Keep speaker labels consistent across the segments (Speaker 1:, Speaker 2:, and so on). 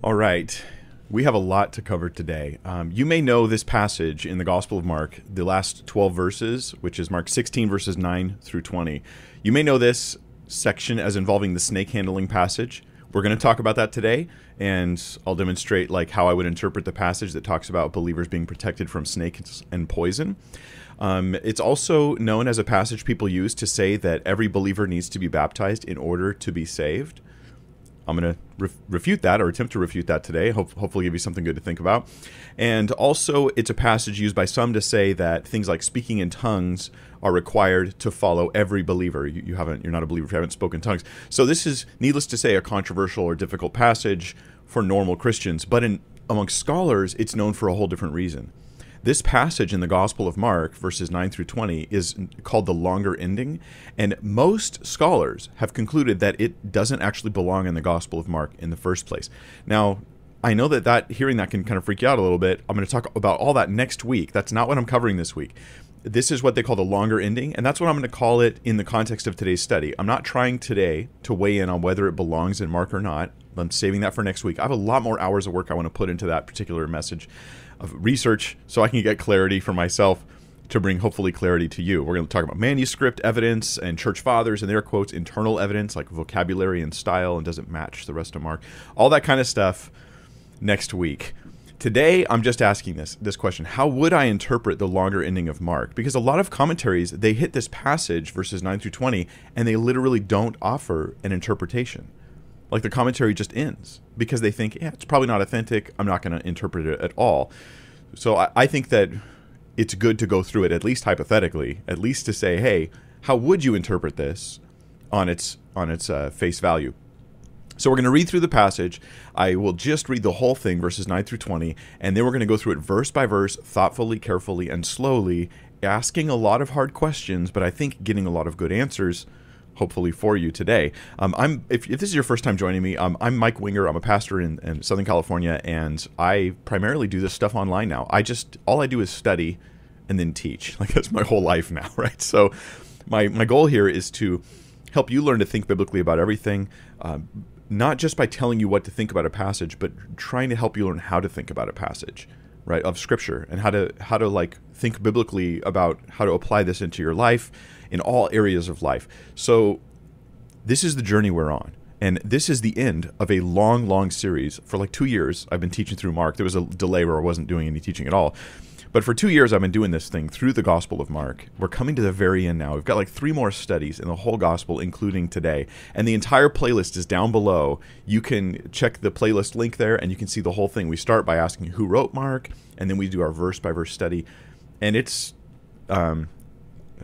Speaker 1: All right. We have a lot to cover today. Um, you may know this passage in the Gospel of Mark, the last 12 verses, which is Mark 16, verses 9 through 20. You may know this section as involving the snake handling passage. We're going to talk about that today, and I'll demonstrate like how I would interpret the passage that talks about believers being protected from snakes and poison. Um, it's also known as a passage people use to say that every believer needs to be baptized in order to be saved. I'm going to ref- refute that or attempt to refute that today. Hope- hopefully, give you something good to think about. And also, it's a passage used by some to say that things like speaking in tongues are required to follow every believer. You, you haven't, you're not a believer if you haven't spoken tongues. So this is, needless to say, a controversial or difficult passage for normal Christians. But in among scholars, it's known for a whole different reason. This passage in the Gospel of Mark, verses 9 through 20, is called the longer ending, and most scholars have concluded that it doesn't actually belong in the Gospel of Mark in the first place. Now, I know that that hearing that can kind of freak you out a little bit. I'm going to talk about all that next week. That's not what I'm covering this week. This is what they call the longer ending, and that's what I'm going to call it in the context of today's study. I'm not trying today to weigh in on whether it belongs in Mark or not. I'm saving that for next week. I have a lot more hours of work I want to put into that particular message of research so I can get clarity for myself to bring hopefully clarity to you. We're going to talk about manuscript evidence and church fathers and their quotes, internal evidence like vocabulary and style and doesn't match the rest of Mark, all that kind of stuff next week. Today, I'm just asking this this question: How would I interpret the longer ending of Mark? Because a lot of commentaries they hit this passage, verses nine through twenty, and they literally don't offer an interpretation. Like the commentary just ends because they think, yeah, it's probably not authentic. I'm not going to interpret it at all. So I, I think that it's good to go through it at least hypothetically, at least to say, hey, how would you interpret this on its on its uh, face value? So we're going to read through the passage. I will just read the whole thing, verses 9 through 20, and then we're going to go through it verse by verse, thoughtfully, carefully, and slowly, asking a lot of hard questions, but I think getting a lot of good answers hopefully for you today. Um, I'm if, if, this is your first time joining me, um, I'm Mike Winger. I'm a pastor in, in, Southern California, and I primarily do this stuff online now. I just all I do is study and then teach. Like that's my whole life now, right? So my my goal here is to help you learn to think biblically about everything. Um, not just by telling you what to think about a passage, but trying to help you learn how to think about a passage, right, of Scripture, and how to how to like think biblically about how to apply this into your life in all areas of life. So, this is the journey we're on. And this is the end of a long, long series. For like two years, I've been teaching through Mark. There was a delay where I wasn't doing any teaching at all. But for two years, I've been doing this thing through the Gospel of Mark. We're coming to the very end now. We've got like three more studies in the whole Gospel, including today. And the entire playlist is down below. You can check the playlist link there and you can see the whole thing. We start by asking who wrote Mark, and then we do our verse by verse study. And it's, um,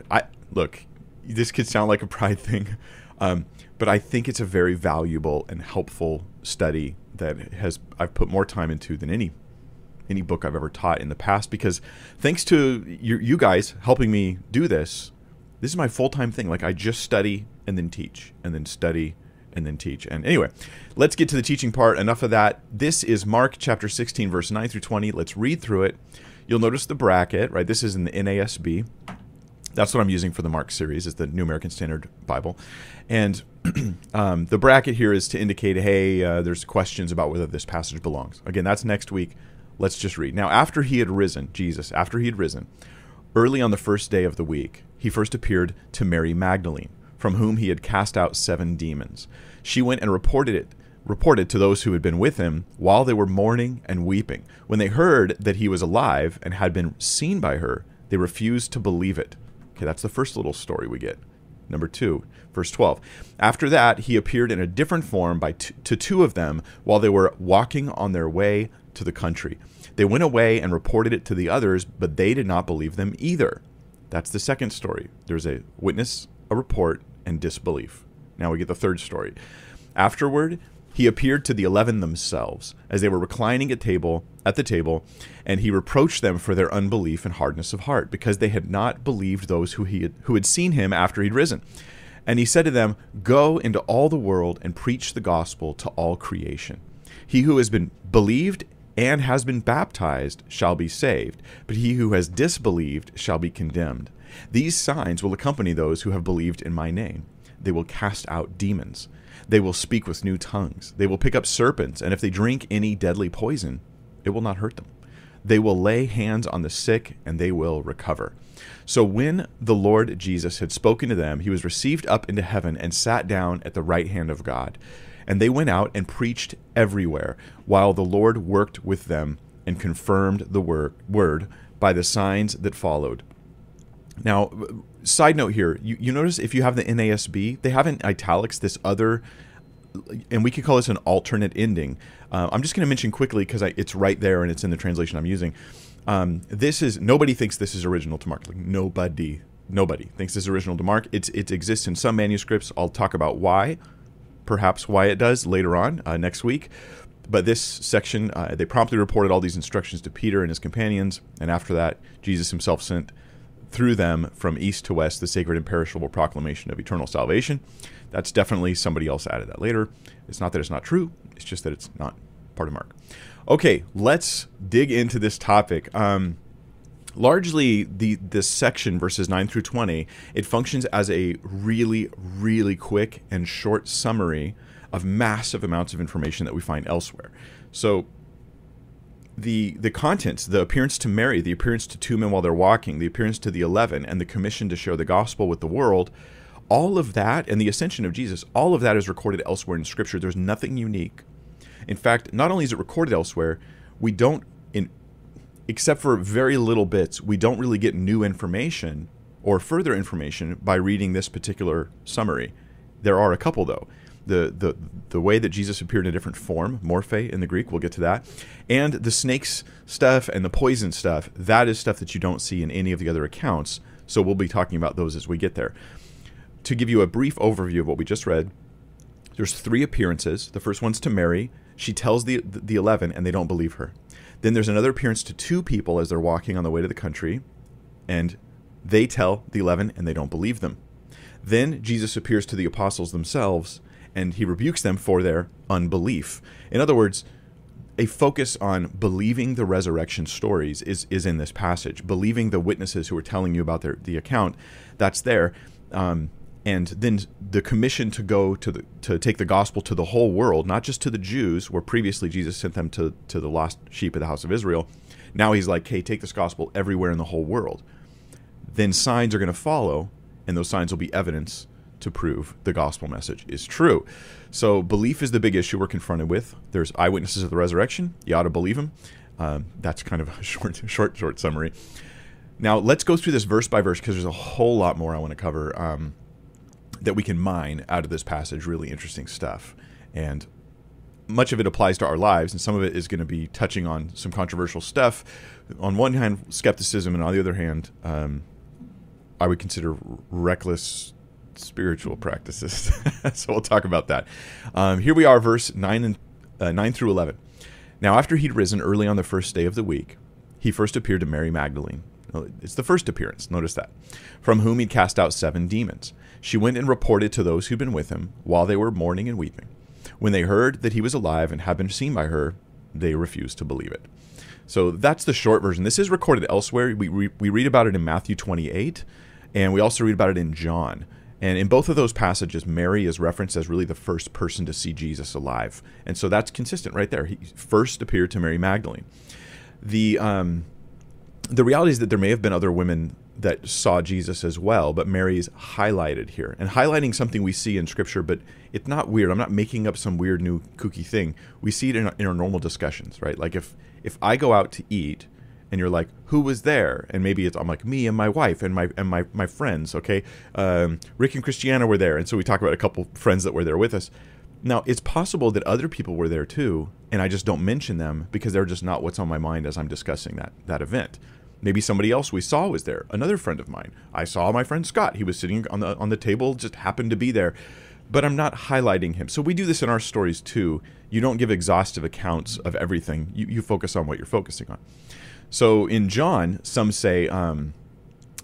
Speaker 1: I look, this could sound like a pride thing, um, but I think it's a very valuable and helpful study that has I've put more time into than any any book I've ever taught in the past because thanks to you, you guys helping me do this, this is my full time thing. Like I just study and then teach and then study and then teach. And anyway, let's get to the teaching part. Enough of that. This is Mark chapter 16, verse 9 through 20. Let's read through it. You'll notice the bracket, right? This is in the NASB. That's what I'm using for the Mark series, is the New American Standard Bible. And um, the bracket here is to indicate, hey, uh, there's questions about whether this passage belongs. Again, that's next week. Let's just read. Now, after he had risen, Jesus, after he had risen, early on the first day of the week, he first appeared to Mary Magdalene, from whom he had cast out seven demons. She went and reported it reported to those who had been with him while they were mourning and weeping. When they heard that he was alive and had been seen by her, they refused to believe it. Okay, that's the first little story we get. Number two, verse 12. After that, he appeared in a different form by t- to two of them while they were walking on their way to the country. They went away and reported it to the others, but they did not believe them either. That's the second story. There's a witness, a report, and disbelief. Now we get the third story. Afterward, he appeared to the eleven themselves as they were reclining at table at the table, and he reproached them for their unbelief and hardness of heart, because they had not believed those who he had, who had seen him after he'd risen. And he said to them, Go into all the world and preach the gospel to all creation. He who has been believed and has been baptized shall be saved, but he who has disbelieved shall be condemned. These signs will accompany those who have believed in my name. they will cast out demons. They will speak with new tongues. They will pick up serpents, and if they drink any deadly poison, it will not hurt them. They will lay hands on the sick, and they will recover. So when the Lord Jesus had spoken to them, he was received up into heaven and sat down at the right hand of God. And they went out and preached everywhere, while the Lord worked with them and confirmed the word, by the signs that followed. Now, side note here, you, you notice if you have the NASB, they have in italics this other, and we could call this an alternate ending. Uh, I'm just going to mention quickly because it's right there and it's in the translation I'm using. Um, this is nobody thinks this is original to Mark. Like nobody, nobody thinks this is original to Mark. It's it exists in some manuscripts. I'll talk about why, perhaps why it does later on uh, next week. But this section, uh, they promptly reported all these instructions to Peter and his companions, and after that, Jesus himself sent through them from east to west the sacred and perishable proclamation of eternal salvation. That's definitely somebody else added that later. It's not that it's not true, it's just that it's not part of Mark. Okay, let's dig into this topic. Um, largely, the this section, verses 9 through 20, it functions as a really, really quick and short summary of massive amounts of information that we find elsewhere. So, the the contents, the appearance to Mary, the appearance to two men while they're walking, the appearance to the eleven, and the commission to share the gospel with the world, all of that, and the ascension of Jesus, all of that is recorded elsewhere in Scripture. There's nothing unique. In fact, not only is it recorded elsewhere, we don't, in except for very little bits, we don't really get new information or further information by reading this particular summary. There are a couple though the, the, the way that Jesus appeared in a different form, morphe in the Greek, we'll get to that, and the snakes stuff and the poison stuff, that is stuff that you don't see in any of the other accounts. So we'll be talking about those as we get there. To give you a brief overview of what we just read, there's three appearances. The first one's to Mary. She tells the, the 11, and they don't believe her. Then there's another appearance to two people as they're walking on the way to the country, and they tell the 11, and they don't believe them. Then Jesus appears to the apostles themselves, and he rebukes them for their unbelief. In other words, a focus on believing the resurrection stories is, is in this passage. Believing the witnesses who are telling you about their, the account, that's there. Um, and then the commission to go to the to take the gospel to the whole world, not just to the Jews, where previously Jesus sent them to to the lost sheep of the house of Israel. Now he's like, hey, take this gospel everywhere in the whole world. Then signs are going to follow, and those signs will be evidence to prove the gospel message is true. So belief is the big issue we're confronted with. There's eyewitnesses of the resurrection. You ought to believe them. Um, that's kind of a short, short, short summary. Now let's go through this verse by verse because there's a whole lot more I want to cover um, that we can mine out of this passage. Really interesting stuff, and much of it applies to our lives, and some of it is going to be touching on some controversial stuff. On one hand, skepticism, and on the other hand, um, I would consider reckless spiritual practices. so we'll talk about that. Um, here we are, verse 9, and, uh, 9 through 11. Now, after he'd risen early on the first day of the week, he first appeared to Mary Magdalene. It's the first appearance, notice that, from whom he'd cast out seven demons. She went and reported to those who'd been with him while they were mourning and weeping. When they heard that he was alive and had been seen by her, they refused to believe it. So that's the short version. This is recorded elsewhere. We, we, we read about it in Matthew 28, and we also read about it in John. And in both of those passages, Mary is referenced as really the first person to see Jesus alive. And so that's consistent right there. He first appeared to Mary Magdalene. The, um, the reality is that there may have been other women that saw Jesus as well, but Mary's highlighted here. And highlighting something we see in Scripture, but it's not weird. I'm not making up some weird new kooky thing. We see it in our, in our normal discussions, right? Like if, if I go out to eat and you're like, who was there? And maybe it's I'm like me and my wife and my and my my friends. Okay, um, Rick and Christiana were there, and so we talk about a couple friends that were there with us. Now it's possible that other people were there too, and I just don't mention them because they're just not what's on my mind as I'm discussing that that event. Maybe somebody else we saw was there, another friend of mine. I saw my friend Scott. He was sitting on the on the table, just happened to be there. But I'm not highlighting him. So we do this in our stories too. You don't give exhaustive accounts of everything. You, you focus on what you're focusing on. So in John, some say um,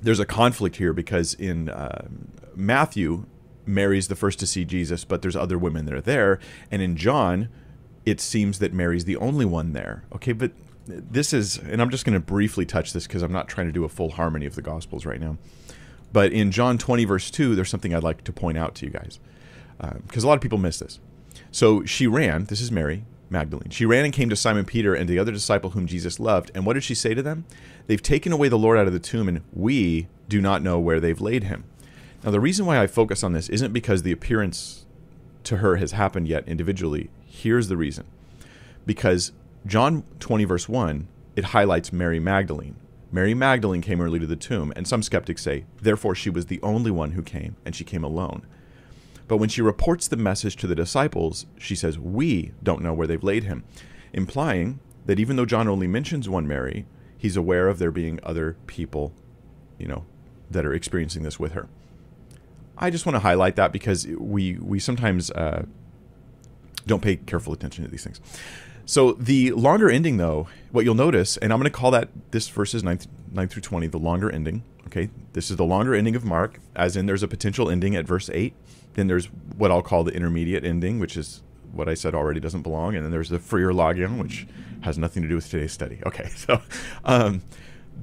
Speaker 1: there's a conflict here because in uh, Matthew, Mary's the first to see Jesus, but there's other women that are there. And in John, it seems that Mary's the only one there. Okay, but this is, and I'm just going to briefly touch this because I'm not trying to do a full harmony of the Gospels right now. But in John 20, verse 2, there's something I'd like to point out to you guys because um, a lot of people miss this. So she ran, this is Mary Magdalene. She ran and came to Simon Peter and the other disciple whom Jesus loved. And what did she say to them? They've taken away the Lord out of the tomb, and we do not know where they've laid him. Now, the reason why I focus on this isn't because the appearance to her has happened yet individually. Here's the reason because John 20, verse 1, it highlights Mary Magdalene. Mary Magdalene came early to the tomb, and some skeptics say, therefore, she was the only one who came, and she came alone. But when she reports the message to the disciples, she says, We don't know where they've laid him, implying that even though John only mentions one Mary, he's aware of there being other people, you know, that are experiencing this with her. I just want to highlight that because we we sometimes uh, don't pay careful attention to these things. So the longer ending, though, what you'll notice, and I'm going to call that this verses 9, 9 through 20, the longer ending. Okay, this is the longer ending of Mark, as in there's a potential ending at verse 8. Then there's what I'll call the intermediate ending, which is what I said already doesn't belong. And then there's the freer logion, which has nothing to do with today's study. Okay, so um,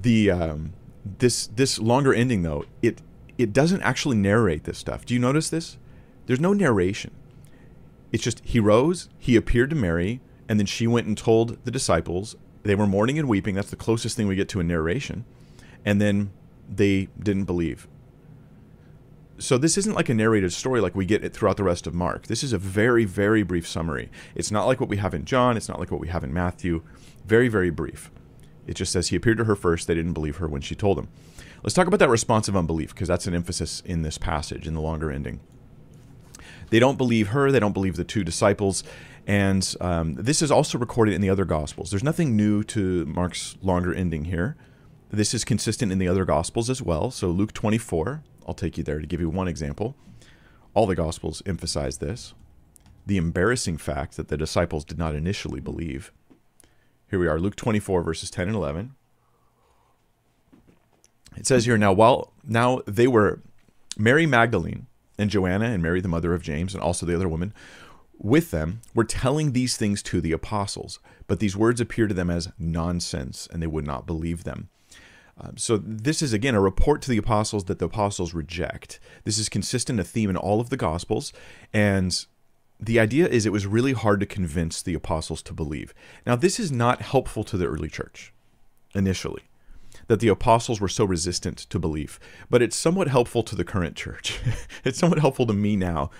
Speaker 1: the um, this this longer ending though it it doesn't actually narrate this stuff. Do you notice this? There's no narration. It's just he rose, he appeared to Mary, and then she went and told the disciples. They were mourning and weeping. That's the closest thing we get to a narration. And then they didn't believe. So this isn't like a narrated story like we get it throughout the rest of Mark. This is a very, very brief summary. It's not like what we have in John. It's not like what we have in Matthew. Very, very brief. It just says he appeared to her first. They didn't believe her when she told them. Let's talk about that responsive unbelief because that's an emphasis in this passage in the longer ending. They don't believe her. They don't believe the two disciples. And um, this is also recorded in the other Gospels. There's nothing new to Mark's longer ending here. This is consistent in the other Gospels as well. So, Luke 24, I'll take you there to give you one example. All the Gospels emphasize this the embarrassing fact that the disciples did not initially believe. Here we are, Luke 24, verses 10 and 11. It says here now while now they were Mary Magdalene and Joanna and Mary the mother of James and also the other woman with them were telling these things to the apostles, but these words appeared to them as nonsense and they would not believe them. Um, so this is again a report to the apostles that the apostles reject. This is consistent a theme in all of the gospels and the idea is it was really hard to convince the apostles to believe. Now this is not helpful to the early church initially that the apostles were so resistant to belief, but it's somewhat helpful to the current church. it's somewhat helpful to me now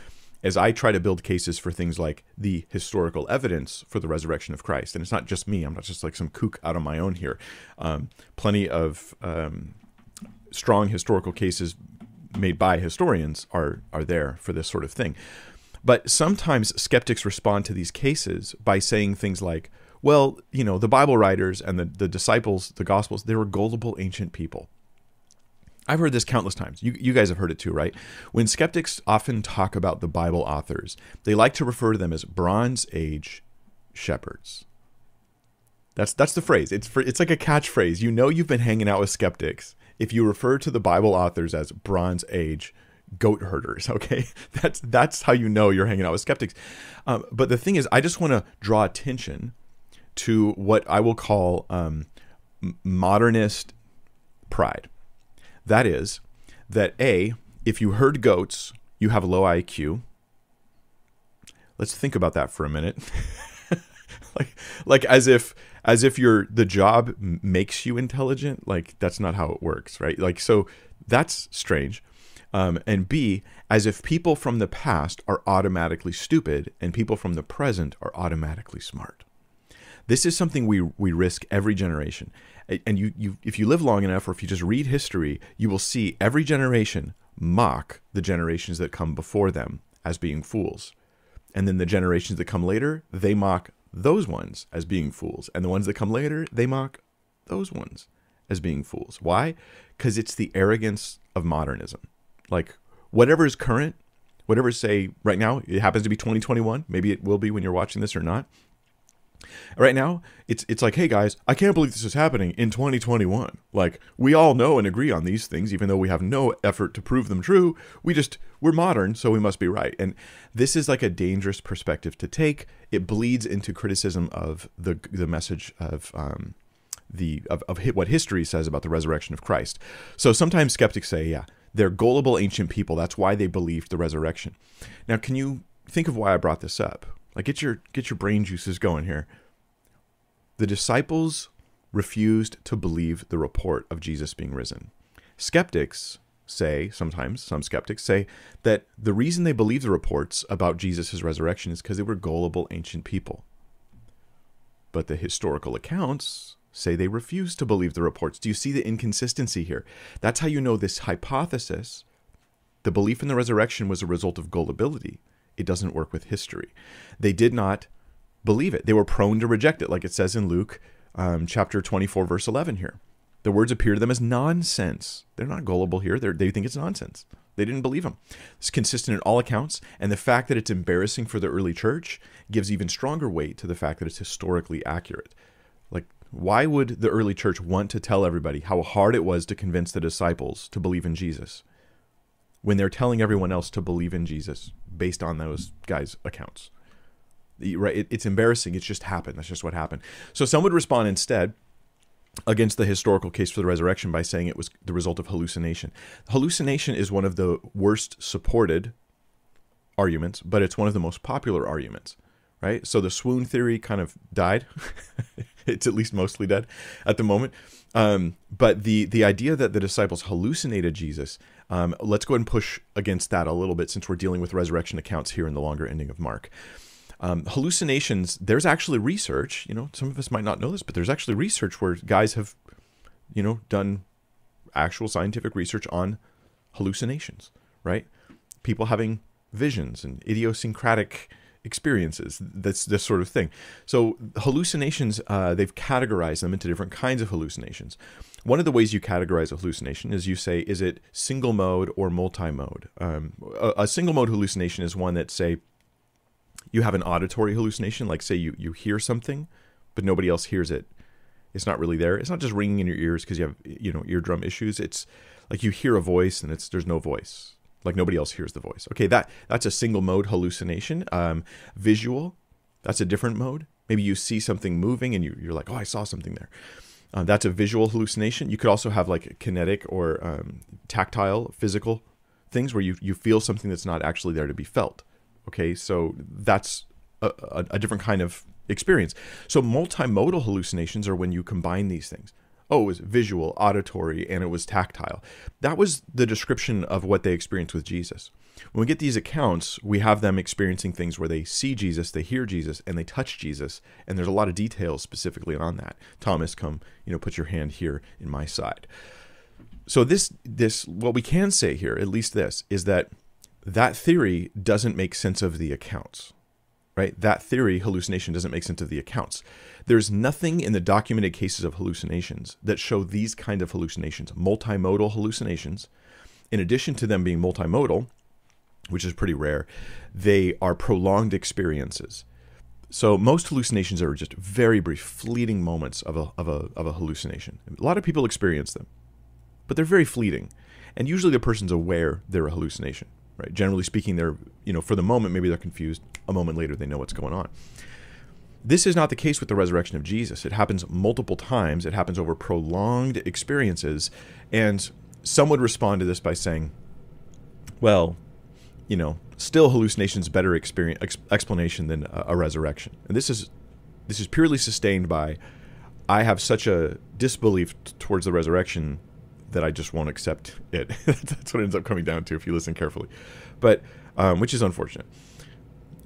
Speaker 1: as I try to build cases for things like the historical evidence for the resurrection of Christ. And it's not just me, I'm not just like some kook out on my own here. Um, plenty of um, strong historical cases made by historians are, are there for this sort of thing. But sometimes skeptics respond to these cases by saying things like, well, you know, the Bible writers and the, the disciples, the Gospels, they were gullible ancient people. I've heard this countless times. You, you guys have heard it too, right? When skeptics often talk about the Bible authors, they like to refer to them as Bronze Age shepherds. That's that's the phrase. It's for, it's like a catchphrase. You know you've been hanging out with skeptics if you refer to the Bible authors as Bronze Age goat herders. Okay, that's that's how you know you're hanging out with skeptics. Um, but the thing is, I just want to draw attention to what I will call um, modernist pride. That is, that A, if you herd goats, you have low IQ. Let's think about that for a minute. like, like as if as if your the job makes you intelligent. Like that's not how it works, right? Like so that's strange. Um, and B, as if people from the past are automatically stupid and people from the present are automatically smart. This is something we we risk every generation. And you, you if you live long enough or if you just read history, you will see every generation mock the generations that come before them as being fools. And then the generations that come later, they mock those ones as being fools. And the ones that come later, they mock those ones as being fools. Why? Because it's the arrogance of modernism. Like whatever is current, whatever say right now, it happens to be 2021. Maybe it will be when you're watching this or not. Right now, it's it's like, hey guys, I can't believe this is happening in 2021. Like we all know and agree on these things, even though we have no effort to prove them true. We just we're modern, so we must be right. And this is like a dangerous perspective to take. It bleeds into criticism of the the message of um, the of, of what history says about the resurrection of Christ. So sometimes skeptics say, yeah, They're gullible ancient people. That's why they believed the resurrection. Now, can you think of why I brought this up? Like get your get your brain juices going here. The disciples refused to believe the report of Jesus being risen. Skeptics say, sometimes some skeptics say, that the reason they believe the reports about Jesus' resurrection is because they were gullible ancient people. But the historical accounts say they refuse to believe the reports. Do you see the inconsistency here? That's how you know this hypothesis, the belief in the resurrection, was a result of gullibility. It doesn't work with history. They did not believe it. They were prone to reject it, like it says in Luke um, chapter 24, verse 11 here. The words appear to them as nonsense. They're not gullible here. They're, they think it's nonsense. They didn't believe them. It's consistent in all accounts. And the fact that it's embarrassing for the early church gives even stronger weight to the fact that it's historically accurate. Like, why would the early church want to tell everybody how hard it was to convince the disciples to believe in Jesus when they're telling everyone else to believe in Jesus based on those guys' accounts? Right? it's embarrassing. It's just happened. That's just what happened. So some would respond instead against the historical case for the resurrection by saying it was the result of hallucination. Hallucination is one of the worst supported arguments, but it's one of the most popular arguments, right? So the swoon theory kind of died. it's at least mostly dead at the moment. Um, but the the idea that the disciples hallucinated Jesus, um, let's go ahead and push against that a little bit since we're dealing with resurrection accounts here in the longer ending of Mark. Um, hallucinations, there's actually research, you know, some of us might not know this, but there's actually research where guys have, you know, done actual scientific research on hallucinations, right? People having visions and idiosyncratic experiences, that's this sort of thing. So hallucinations, uh, they've categorized them into different kinds of hallucinations. One of the ways you categorize a hallucination is you say, is it single mode or multi mode? Um, a, a single mode hallucination is one that, say, you have an auditory hallucination, like say you, you hear something, but nobody else hears it. It's not really there. It's not just ringing in your ears because you have you know eardrum issues. It's like you hear a voice and it's there's no voice. Like nobody else hears the voice. Okay, that that's a single mode hallucination. Um, visual, that's a different mode. Maybe you see something moving and you, you're like, oh, I saw something there. Uh, that's a visual hallucination. You could also have like kinetic or um, tactile, physical things where you, you feel something that's not actually there to be felt. Okay, so that's a, a, a different kind of experience. So multimodal hallucinations are when you combine these things. Oh, it was visual, auditory, and it was tactile. That was the description of what they experienced with Jesus. When we get these accounts, we have them experiencing things where they see Jesus, they hear Jesus, and they touch Jesus. And there's a lot of details specifically on that. Thomas, come, you know, put your hand here in my side. So this this what we can say here, at least this, is that that theory doesn't make sense of the accounts, right? That theory, hallucination, doesn't make sense of the accounts. There's nothing in the documented cases of hallucinations that show these kind of hallucinations, multimodal hallucinations. In addition to them being multimodal, which is pretty rare, they are prolonged experiences. So most hallucinations are just very brief, fleeting moments of a, of a, of a hallucination. A lot of people experience them, but they're very fleeting. And usually the person's aware they're a hallucination right? Generally speaking, they're, you know, for the moment, maybe they're confused. A moment later, they know what's going on. This is not the case with the resurrection of Jesus. It happens multiple times, it happens over prolonged experiences. And some would respond to this by saying, well, you know, still hallucinations better ex- explanation than a, a resurrection. And this is this is purely sustained by I have such a disbelief t- towards the resurrection that I just won't accept it. That's what it ends up coming down to if you listen carefully, but um, which is unfortunate.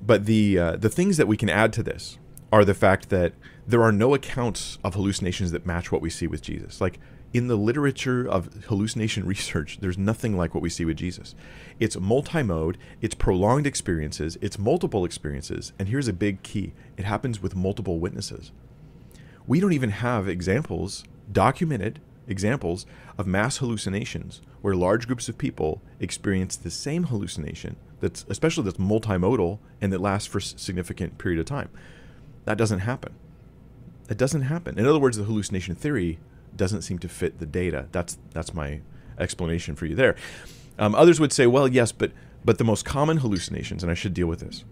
Speaker 1: But the uh, the things that we can add to this are the fact that there are no accounts of hallucinations that match what we see with Jesus. Like in the literature of hallucination research, there's nothing like what we see with Jesus. It's multi-mode, it's prolonged experiences, it's multiple experiences, and here's a big key: it happens with multiple witnesses. We don't even have examples documented examples of mass hallucinations where large groups of people experience the same hallucination that's especially that's multimodal and that lasts for a significant period of time. That doesn't happen. It doesn't happen. In other words, the hallucination theory doesn't seem to fit the data. That's that's my explanation for you there. Um, others would say, well, yes, but but the most common hallucinations, and I should deal with this,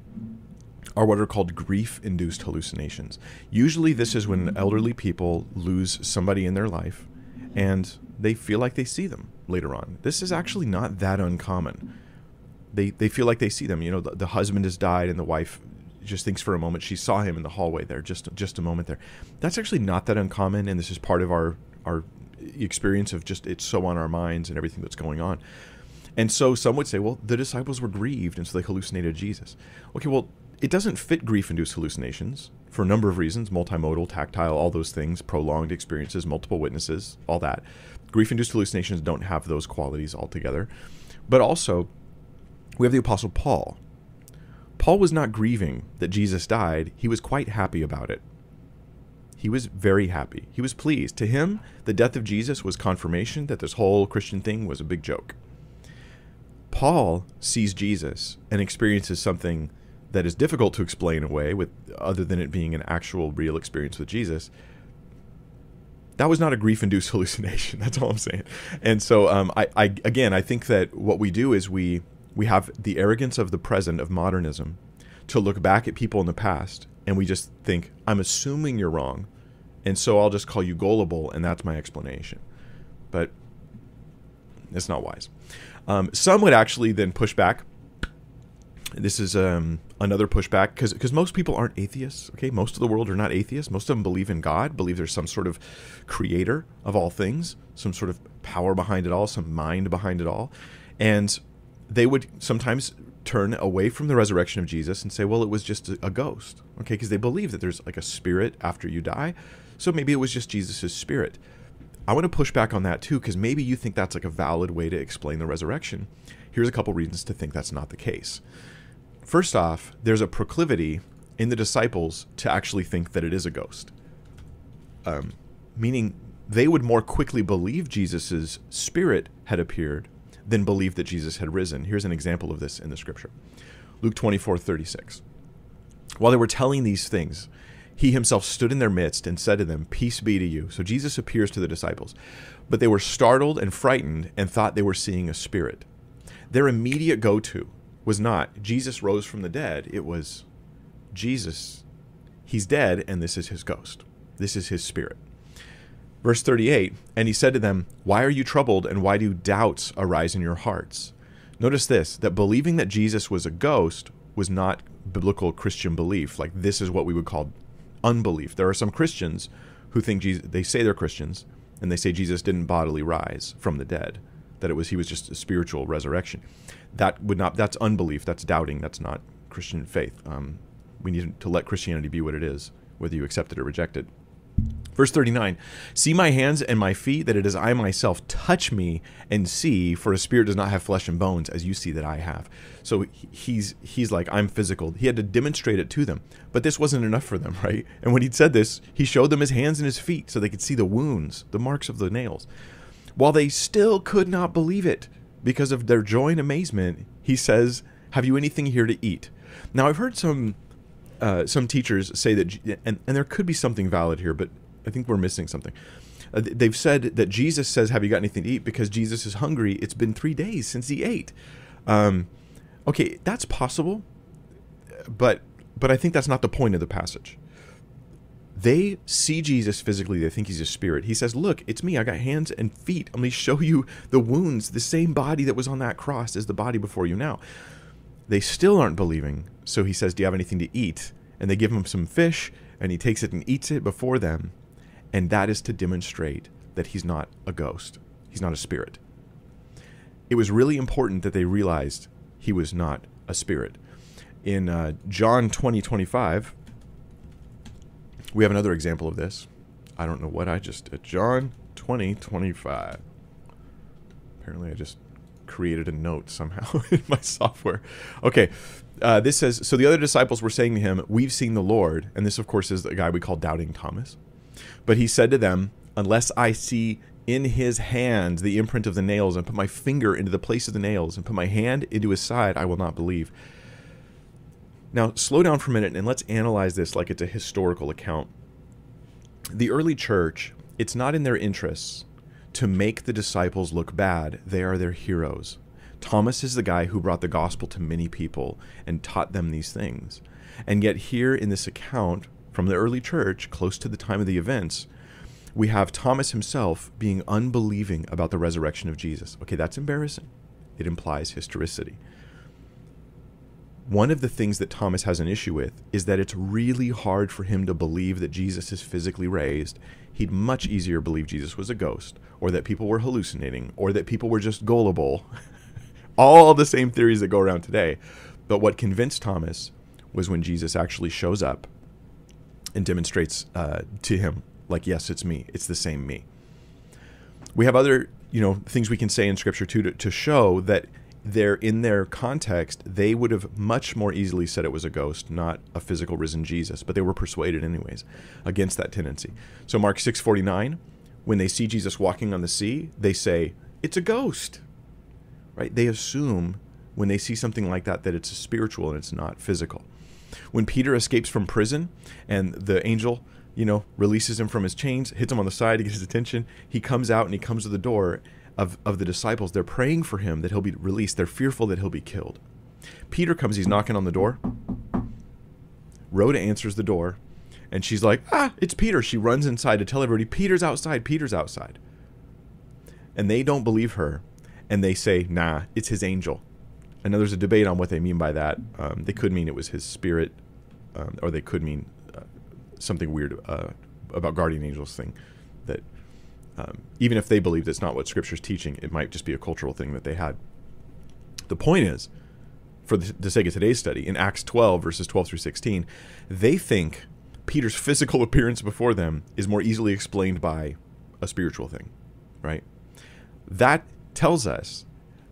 Speaker 1: are what are called grief-induced hallucinations. Usually, this is when elderly people lose somebody in their life and they feel like they see them later on. This is actually not that uncommon. They they feel like they see them. You know, the, the husband has died and the wife just thinks for a moment she saw him in the hallway there, just just a moment there. That's actually not that uncommon, and this is part of our our experience of just it's so on our minds and everything that's going on. And so some would say, well, the disciples were grieved, and so they hallucinated Jesus. Okay, well, it doesn't fit grief-induced hallucinations for a number of reasons: multimodal, tactile, all those things, prolonged experiences, multiple witnesses, all that. Grief-induced hallucinations don't have those qualities altogether. But also, we have the Apostle Paul. Paul was not grieving that Jesus died, he was quite happy about it. He was very happy. He was pleased. To him, the death of Jesus was confirmation that this whole Christian thing was a big joke. Paul sees Jesus and experiences something that is difficult to explain away with other than it being an actual real experience with Jesus. That was not a grief-induced hallucination. That's all I'm saying. And so, um, I, I again, I think that what we do is we we have the arrogance of the present of modernism to look back at people in the past and we just think i'm assuming you're wrong and so i'll just call you gullible and that's my explanation but it's not wise um, some would actually then push back this is um, another pushback because because most people aren't atheists okay most of the world are not atheists most of them believe in god believe there's some sort of creator of all things some sort of power behind it all some mind behind it all and they would sometimes turn away from the resurrection of Jesus and say, well, it was just a, a ghost. Okay, because they believe that there's like a spirit after you die. So maybe it was just Jesus' spirit. I want to push back on that too, because maybe you think that's like a valid way to explain the resurrection. Here's a couple reasons to think that's not the case. First off, there's a proclivity in the disciples to actually think that it is a ghost. Um, meaning they would more quickly believe Jesus' spirit had appeared than believe that Jesus had risen. Here's an example of this in the scripture Luke 24 36. While they were telling these things, he himself stood in their midst and said to them, Peace be to you. So Jesus appears to the disciples. But they were startled and frightened and thought they were seeing a spirit. Their immediate go to was not, Jesus rose from the dead. It was, Jesus, he's dead, and this is his ghost. This is his spirit. Verse 38 And he said to them, Why are you troubled, and why do doubts arise in your hearts? Notice this that believing that Jesus was a ghost was not biblical Christian belief. Like, this is what we would call unbelief. There are some Christians who think Jesus, they say they're Christians, and they say Jesus didn't bodily rise from the dead, that it was he was just a spiritual resurrection. That would not, that's unbelief, that's doubting, that's not Christian faith. Um, we need to let Christianity be what it is, whether you accept it or reject it. Verse 39 See my hands and my feet, that it is I myself. Touch me and see, for a spirit does not have flesh and bones, as you see that I have. So he's he's like, I'm physical. He had to demonstrate it to them. But this wasn't enough for them, right? And when he'd said this, he showed them his hands and his feet so they could see the wounds, the marks of the nails. While they still could not believe it because of their joy and amazement, he says, Have you anything here to eat? Now, I've heard some uh, some teachers say that, and, and there could be something valid here, but I think we're missing something. Uh, they've said that Jesus says, "Have you got anything to eat?" Because Jesus is hungry. It's been three days since he ate. Um, okay, that's possible, but but I think that's not the point of the passage. They see Jesus physically. They think he's a spirit. He says, "Look, it's me. I got hands and feet. Let me show you the wounds. The same body that was on that cross is the body before you now." They still aren't believing. So he says, Do you have anything to eat? And they give him some fish, and he takes it and eats it before them. And that is to demonstrate that he's not a ghost, he's not a spirit. It was really important that they realized he was not a spirit. In uh, John 20 25, we have another example of this. I don't know what I just did. John 20 25. Apparently, I just created a note somehow in my software. Okay, uh, this says So the other disciples were saying to him, We've seen the Lord. And this, of course, is the guy we call Doubting Thomas. But he said to them, Unless I see in his hands the imprint of the nails, and put my finger into the place of the nails, and put my hand into his side, I will not believe. Now, slow down for a minute and let's analyze this like it's a historical account. The early church, it's not in their interests to make the disciples look bad. They are their heroes. Thomas is the guy who brought the gospel to many people and taught them these things. And yet, here in this account from the early church, close to the time of the events, we have Thomas himself being unbelieving about the resurrection of Jesus. Okay, that's embarrassing. It implies historicity. One of the things that Thomas has an issue with is that it's really hard for him to believe that Jesus is physically raised. He'd much easier believe Jesus was a ghost, or that people were hallucinating, or that people were just gullible. All the same theories that go around today. But what convinced Thomas was when Jesus actually shows up and demonstrates uh, to him, like, yes, it's me. It's the same me. We have other, you know, things we can say in Scripture too to, to show that they're in their context, they would have much more easily said it was a ghost, not a physical risen Jesus, but they were persuaded anyways against that tendency. So Mark 6:49, when they see Jesus walking on the sea, they say, "It's a ghost." Right? They assume when they see something like that that it's spiritual and it's not physical. When Peter escapes from prison and the angel, you know, releases him from his chains, hits him on the side to get his attention, he comes out and he comes to the door of, of the disciples, they're praying for him that he'll be released. They're fearful that he'll be killed. Peter comes, he's knocking on the door. Rhoda answers the door, and she's like, Ah, it's Peter. She runs inside to tell everybody, Peter's outside, Peter's outside. And they don't believe her, and they say, Nah, it's his angel. And there's a debate on what they mean by that. Um, they could mean it was his spirit, um, or they could mean uh, something weird uh, about guardian angels thing that um, even if they believe it's not what Scripture's teaching, it might just be a cultural thing that they had. The point is, for the, the sake of today's study, in Acts 12, verses 12 through 16, they think Peter's physical appearance before them is more easily explained by a spiritual thing, right? That tells us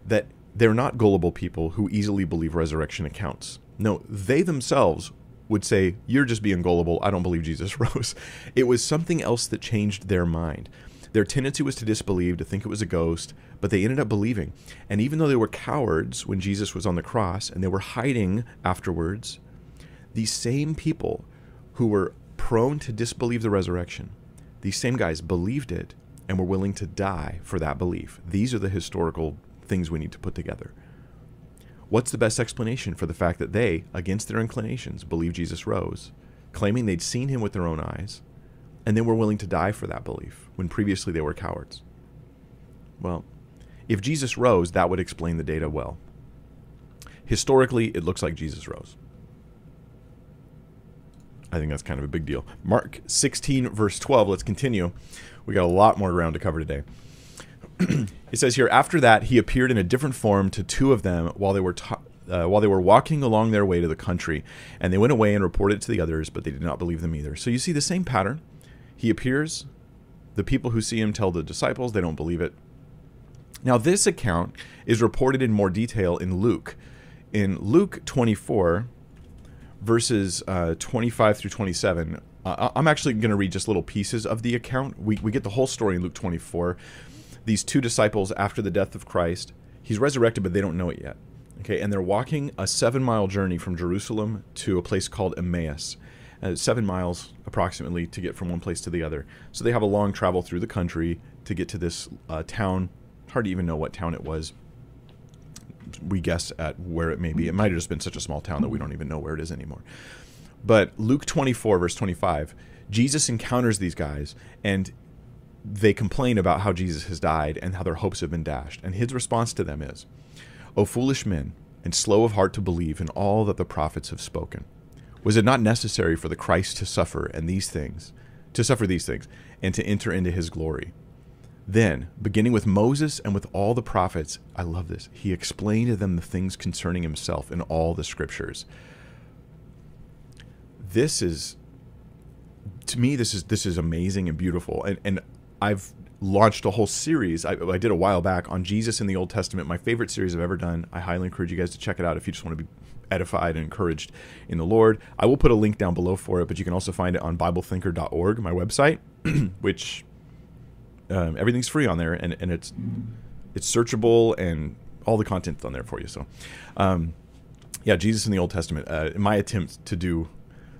Speaker 1: that they're not gullible people who easily believe resurrection accounts. No, they themselves would say, You're just being gullible. I don't believe Jesus rose. It was something else that changed their mind. Their tendency was to disbelieve, to think it was a ghost, but they ended up believing. And even though they were cowards when Jesus was on the cross and they were hiding afterwards, these same people who were prone to disbelieve the resurrection, these same guys believed it and were willing to die for that belief. These are the historical things we need to put together. What's the best explanation for the fact that they, against their inclinations, believed Jesus rose, claiming they'd seen him with their own eyes, and then were willing to die for that belief when previously they were cowards? Well, if Jesus rose, that would explain the data well. Historically, it looks like Jesus rose. I think that's kind of a big deal. Mark 16, verse 12. Let's continue. We got a lot more ground to cover today. it says here, after that, he appeared in a different form to two of them while they were uh, while they were walking along their way to the country, and they went away and reported to the others, but they did not believe them either. So you see the same pattern. He appears. The people who see him tell the disciples they don't believe it. Now, this account is reported in more detail in Luke. In Luke 24, verses uh, 25 through 27, uh, I'm actually going to read just little pieces of the account. We, we get the whole story in Luke 24. These two disciples, after the death of Christ, he's resurrected, but they don't know it yet. Okay, and they're walking a seven mile journey from Jerusalem to a place called Emmaus. Uh, seven miles approximately to get from one place to the other. So they have a long travel through the country to get to this uh, town. Hard to even know what town it was. We guess at where it may be. It might have just been such a small town that we don't even know where it is anymore. But Luke 24, verse 25, Jesus encounters these guys and they complain about how Jesus has died and how their hopes have been dashed. And his response to them is, O foolish men, and slow of heart to believe in all that the prophets have spoken. Was it not necessary for the Christ to suffer and these things, to suffer these things, and to enter into his glory? Then, beginning with Moses and with all the prophets, I love this, he explained to them the things concerning himself in all the scriptures. This is to me this is this is amazing and beautiful and and I've launched a whole series I, I, did a while back on Jesus in the Old Testament, my favorite series I've ever done. I highly encourage you guys to check it out if you just want to be edified and encouraged in the Lord. I will put a link down below for it, but you can also find it on BibleThinker.org, my website, which um, everything's free on there and, and it's it's searchable and all the content's on there for you. So, um, yeah, Jesus in the Old Testament. Uh, my attempt to do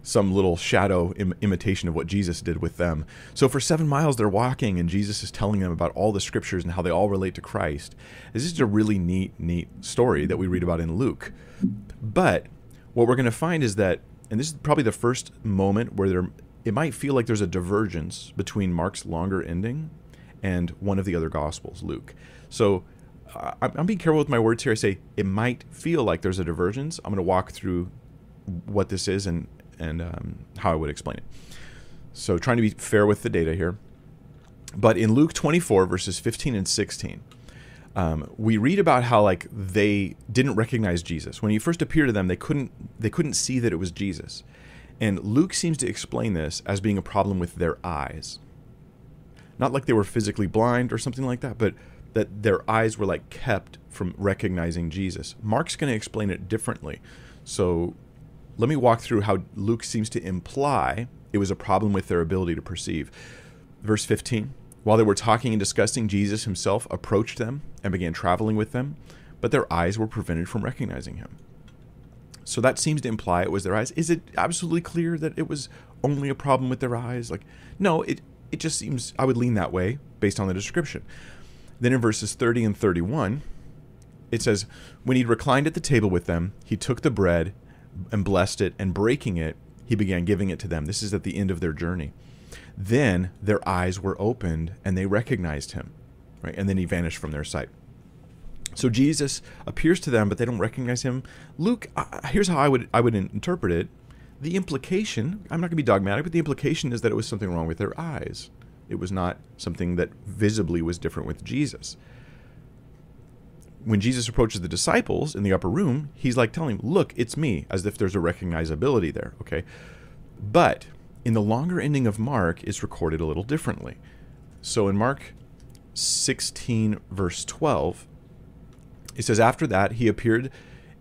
Speaker 1: some little shadow Im- imitation of what Jesus did with them. So for seven miles, they're walking, and Jesus is telling them about all the scriptures and how they all relate to Christ. This is a really neat, neat story that we read about in Luke. But what we're going to find is that, and this is probably the first moment where there it might feel like there's a divergence between Mark's longer ending and one of the other Gospels, Luke. So I'm being careful with my words here. I say it might feel like there's a divergence. I'm going to walk through what this is and and um, how I would explain it. So trying to be fair with the data here. But in Luke 24 verses 15 and 16, um, we read about how like they didn't recognize Jesus when he first appeared to them. They couldn't they couldn't see that it was Jesus, and Luke seems to explain this as being a problem with their eyes. Not like they were physically blind or something like that, but that their eyes were like kept from recognizing Jesus. Mark's going to explain it differently. So let me walk through how Luke seems to imply it was a problem with their ability to perceive. Verse 15 While they were talking and discussing, Jesus himself approached them and began traveling with them, but their eyes were prevented from recognizing him. So that seems to imply it was their eyes. Is it absolutely clear that it was only a problem with their eyes? Like, no, it it just seems I would lean that way based on the description. Then in verses 30 and 31, it says, When he'd reclined at the table with them, he took the bread and blessed it, and breaking it, he began giving it to them. This is at the end of their journey. Then their eyes were opened and they recognized him, right? And then he vanished from their sight. So Jesus appears to them, but they don't recognize him. Luke, uh, here's how I would I would interpret it the implication, I'm not going to be dogmatic, but the implication is that it was something wrong with their eyes. It was not something that visibly was different with Jesus. When Jesus approaches the disciples in the upper room, he's like telling them, Look, it's me, as if there's a recognizability there, okay? But in the longer ending of Mark, it's recorded a little differently. So in Mark 16, verse 12, it says, After that, he appeared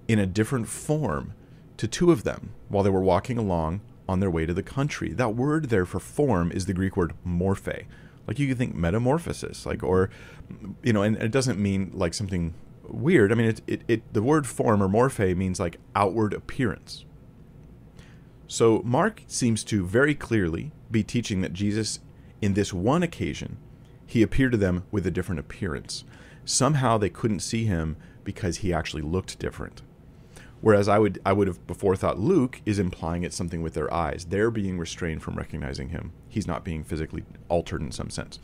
Speaker 1: in a different form to two of them while they were walking along on their way to the country. That word there for form is the Greek word morphe. Like you could think metamorphosis, like or you know, and it doesn't mean like something weird. I mean, it, it, it the word form or morphe means like outward appearance. So Mark seems to very clearly be teaching that Jesus, in this one occasion, he appeared to them with a different appearance. Somehow they couldn't see him because he actually looked different. Whereas I would I would have before thought Luke is implying it's something with their eyes. They're being restrained from recognizing him. He's not being physically altered in some sense.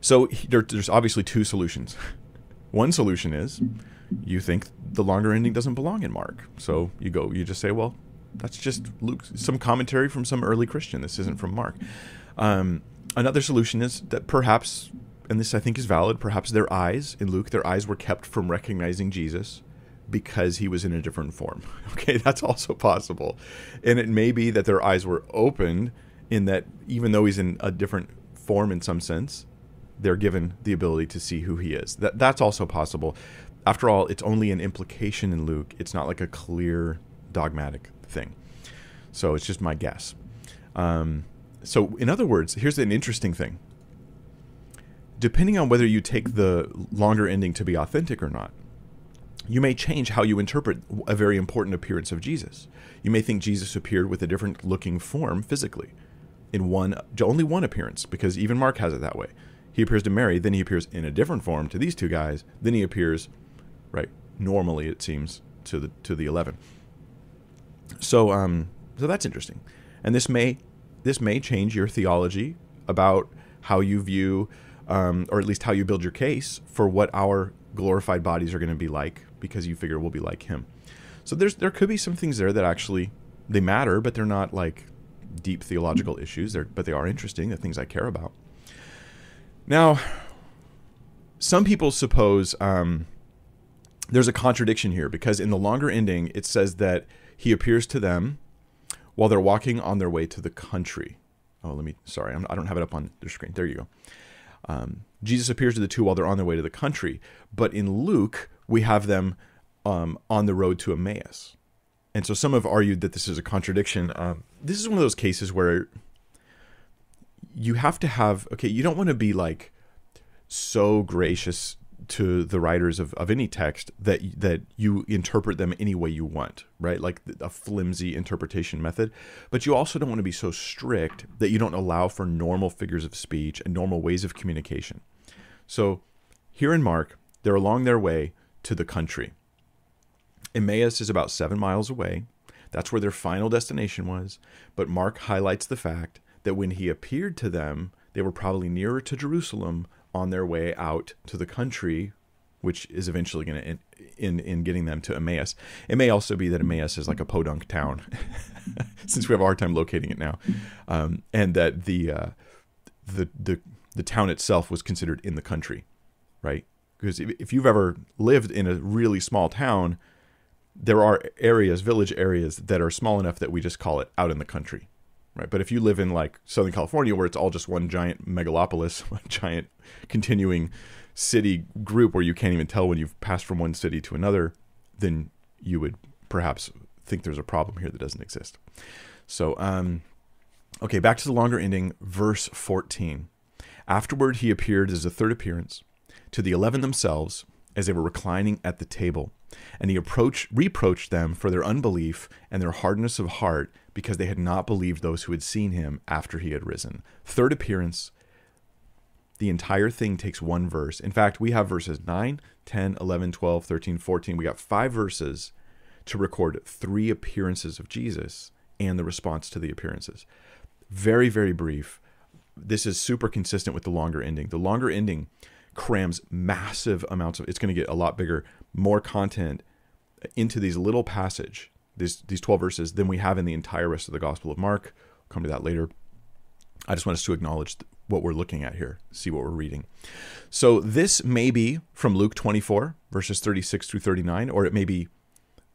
Speaker 1: So there, there's obviously two solutions. One solution is you think the longer ending doesn't belong in Mark. So you go you just say, well, that's just Luke some commentary from some early Christian. This isn't from Mark. Um, another solution is that perhaps and this I think is valid, perhaps their eyes in Luke, their eyes were kept from recognizing Jesus because he was in a different form. Okay, that's also possible. And it may be that their eyes were opened in that even though he's in a different form in some sense, they're given the ability to see who he is. That that's also possible. After all, it's only an implication in Luke. It's not like a clear dogmatic thing. So it's just my guess. Um, so in other words, here's an interesting thing. Depending on whether you take the longer ending to be authentic or not, you may change how you interpret a very important appearance of Jesus. You may think Jesus appeared with a different looking form physically in one only one appearance because even Mark has it that way. He appears to Mary, then he appears in a different form to these two guys, then he appears right normally it seems to the to the 11. So um so that's interesting. And this may this may change your theology about how you view um, or at least how you build your case for what our glorified bodies are going to be like because you figure we'll be like him. So there's there could be some things there that actually they matter, but they're not like deep theological issues. They're but they are interesting. The things I care about. Now, some people suppose um, there's a contradiction here because in the longer ending it says that he appears to them while they're walking on their way to the country. Oh, let me. Sorry, I'm, I do not have it up on the screen. There you go. Um, Jesus appears to the two while they're on their way to the country, but in Luke we have them um, on the road to Emmaus. And so some have argued that this is a contradiction. Um, this is one of those cases where you have to have, okay, you don't want to be like so gracious to the writers of, of any text that that you interpret them any way you want, right? Like a flimsy interpretation method. But you also don't want to be so strict that you don't allow for normal figures of speech and normal ways of communication. So here in Mark, they're along their way to the country. Emmaus is about seven miles away. That's where their final destination was. But Mark highlights the fact that when he appeared to them, they were probably nearer to Jerusalem on their way out to the country, which is eventually going to in in getting them to Emmaus. It may also be that Emmaus is like a podunk town, since we have a hard time locating it now, um, and that the uh, the the the town itself was considered in the country, right? Because if you've ever lived in a really small town, there are areas, village areas that are small enough that we just call it out in the country, right? But if you live in like Southern California, where it's all just one giant megalopolis, one giant continuing city group where you can't even tell when you've passed from one city to another, then you would perhaps think there's a problem here that doesn't exist. So, um, okay, back to the longer ending, verse 14. Afterward, he appeared as a third appearance to the eleven themselves as they were reclining at the table. And he approached, reproached them for their unbelief and their hardness of heart because they had not believed those who had seen him after he had risen. Third appearance, the entire thing takes one verse. In fact, we have verses 9, 10, 11, 12, 13, 14. We got five verses to record three appearances of Jesus and the response to the appearances. Very, very brief. This is super consistent with the longer ending. The longer ending crams massive amounts of it's going to get a lot bigger, more content into these little passage, these these 12 verses than we have in the entire rest of the Gospel of Mark. I'll come to that later. I just want us to acknowledge what we're looking at here, see what we're reading. So this may be from Luke 24 verses 36 through 39 or it may be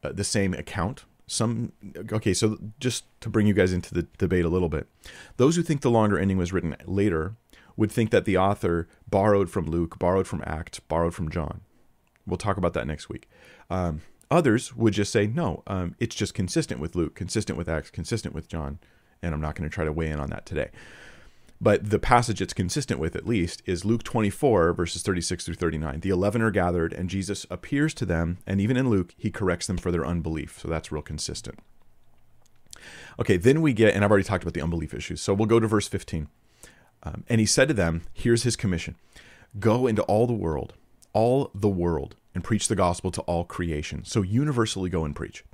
Speaker 1: uh, the same account. Some okay, so just to bring you guys into the debate a little bit. Those who think the longer ending was written later would think that the author borrowed from Luke, borrowed from Acts, borrowed from John. We'll talk about that next week. Um, others would just say, no, um, it's just consistent with Luke, consistent with Acts, consistent with John, and I'm not going to try to weigh in on that today. But the passage it's consistent with, at least, is Luke 24, verses 36 through 39. The eleven are gathered, and Jesus appears to them, and even in Luke, he corrects them for their unbelief. So that's real consistent. Okay, then we get, and I've already talked about the unbelief issues. So we'll go to verse 15. Um, and he said to them, Here's his commission go into all the world, all the world, and preach the gospel to all creation. So universally go and preach.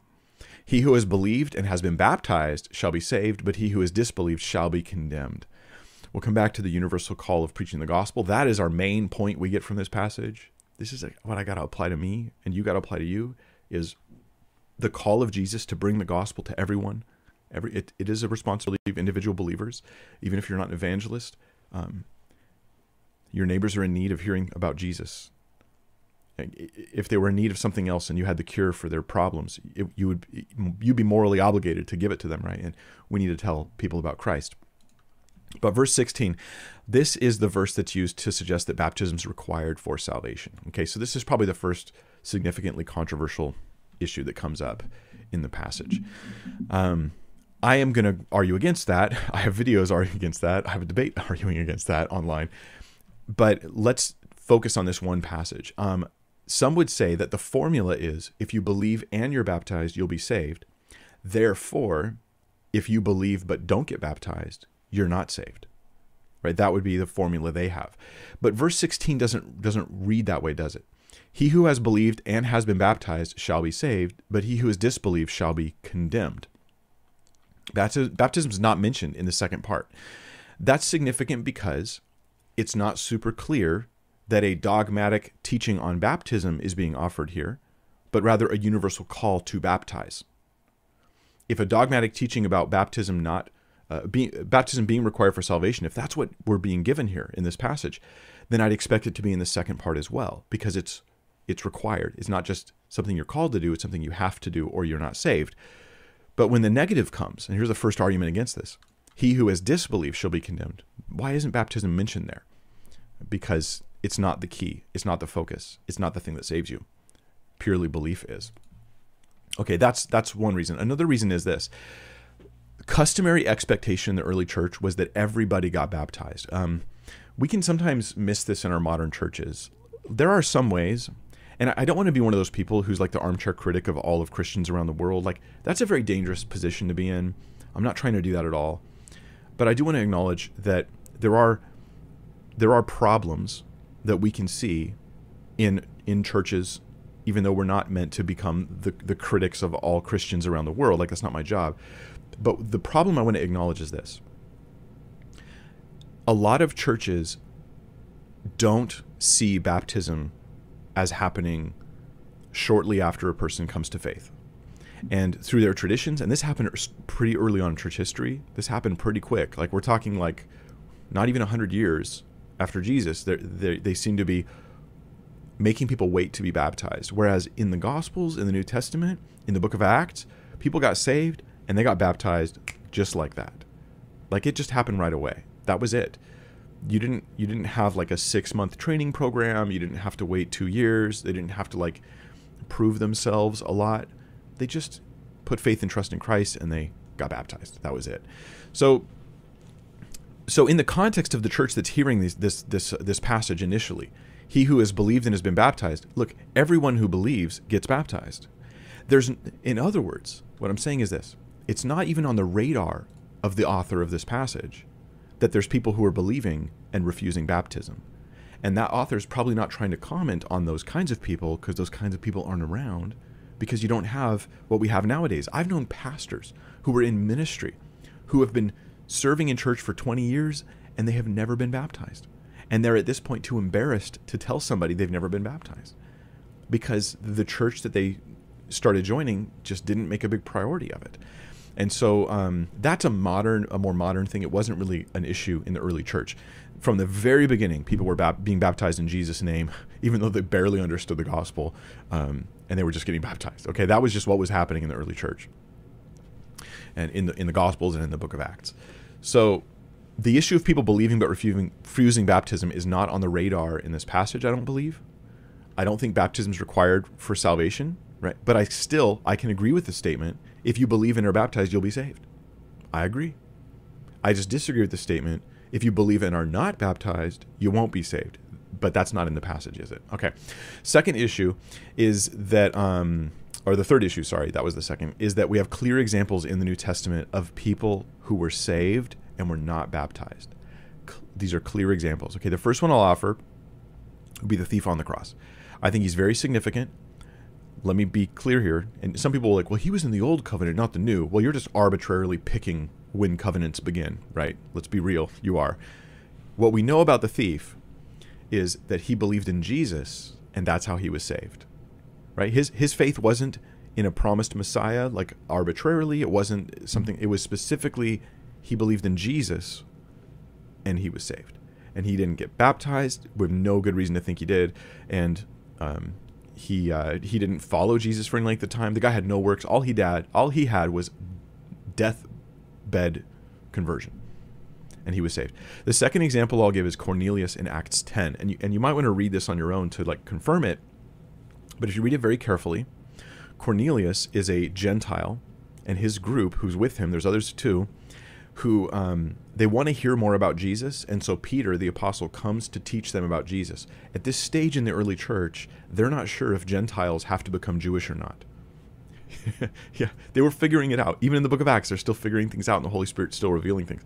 Speaker 1: He who has believed and has been baptized shall be saved, but he who has disbelieved shall be condemned. We'll come back to the universal call of preaching the gospel. That is our main point we get from this passage. This is what I got to apply to me, and you got to apply to you is the call of Jesus to bring the gospel to everyone Every it, it is a responsibility of individual believers, even if you're not an evangelist. Um, your neighbors are in need of hearing about Jesus. If they were in need of something else and you had the cure for their problems, it, you would you'd be morally obligated to give it to them, right? And we need to tell people about Christ. But verse 16, this is the verse that's used to suggest that baptism is required for salvation. Okay, so this is probably the first significantly controversial issue that comes up in the passage. Um, I am going to argue against that. I have videos arguing against that. I have a debate arguing against that online. But let's focus on this one passage. Um, some would say that the formula is if you believe and you're baptized, you'll be saved. Therefore, if you believe but don't get baptized, you're not saved. Right? That would be the formula they have. But verse 16 doesn't doesn't read that way, does it? He who has believed and has been baptized shall be saved, but he who has disbelieved shall be condemned. Baptism is not mentioned in the second part. That's significant because it's not super clear that a dogmatic teaching on baptism is being offered here, but rather a universal call to baptize. If a dogmatic teaching about baptism not uh, being, baptism being required for salvation, if that's what we're being given here in this passage, then I'd expect it to be in the second part as well, because it's it's required. It's not just something you're called to do; it's something you have to do, or you're not saved. But when the negative comes, and here's the first argument against this he who has disbelieved shall be condemned. Why isn't baptism mentioned there? Because it's not the key, it's not the focus, it's not the thing that saves you. Purely belief is. Okay, that's that's one reason. Another reason is this. Customary expectation in the early church was that everybody got baptized. Um, we can sometimes miss this in our modern churches. There are some ways, and I don't want to be one of those people who's like the armchair critic of all of Christians around the world. Like, that's a very dangerous position to be in. I'm not trying to do that at all. But I do want to acknowledge that there are there are problems that we can see in in churches even though we're not meant to become the, the critics of all Christians around the world. Like, that's not my job. But the problem I want to acknowledge is this a lot of churches don't see baptism as happening shortly after a person comes to faith. And through their traditions, and this happened pretty early on in church history, this happened pretty quick. Like, we're talking like not even 100 years after Jesus, they they seem to be making people wait to be baptized. Whereas in the Gospels, in the New Testament, in the book of Acts, people got saved and they got baptized just like that. Like it just happened right away. That was it. You didn't you didn't have like a 6-month training program, you didn't have to wait 2 years, they didn't have to like prove themselves a lot. They just put faith and trust in Christ and they got baptized. That was it. So so in the context of the church that's hearing this this this this passage initially, he who has believed and has been baptized, look, everyone who believes gets baptized. There's in other words, what I'm saying is this. It's not even on the radar of the author of this passage that there's people who are believing and refusing baptism. And that author is probably not trying to comment on those kinds of people because those kinds of people aren't around because you don't have what we have nowadays. I've known pastors who were in ministry who have been serving in church for 20 years and they have never been baptized. And they're at this point too embarrassed to tell somebody they've never been baptized because the church that they started joining just didn't make a big priority of it. And so um, that's a modern, a more modern thing. It wasn't really an issue in the early church. From the very beginning, people were ba- being baptized in Jesus' name, even though they barely understood the gospel, um, and they were just getting baptized. Okay, that was just what was happening in the early church, and in the in the Gospels and in the Book of Acts. So the issue of people believing but refusing, refusing baptism is not on the radar in this passage, I don't believe. I don't think baptism is required for salvation, right? But I still I can agree with the statement, if you believe and are baptized, you'll be saved. I agree. I just disagree with the statement, if you believe and are not baptized, you won't be saved. But that's not in the passage, is it? Okay. Second issue is that um or the third issue, sorry, that was the second, is that we have clear examples in the New Testament of people who were saved and were not baptized. These are clear examples. Okay, the first one I'll offer would be the thief on the cross. I think he's very significant. Let me be clear here. And some people are like, well, he was in the old covenant, not the new. Well, you're just arbitrarily picking when covenants begin, right? Let's be real. You are. What we know about the thief is that he believed in Jesus, and that's how he was saved right? His his faith wasn't in a promised Messiah like arbitrarily. It wasn't something. It was specifically he believed in Jesus, and he was saved. And he didn't get baptized with no good reason to think he did. And um, he uh, he didn't follow Jesus for any length of time. The guy had no works. All he did, all he had was deathbed conversion, and he was saved. The second example I'll give is Cornelius in Acts 10, and you, and you might want to read this on your own to like confirm it. But if you read it very carefully, Cornelius is a Gentile, and his group, who's with him, there's others too, who um, they want to hear more about Jesus, and so Peter, the apostle, comes to teach them about Jesus. At this stage in the early church, they're not sure if Gentiles have to become Jewish or not. yeah, they were figuring it out. Even in the book of Acts, they're still figuring things out, and the Holy Spirit's still revealing things.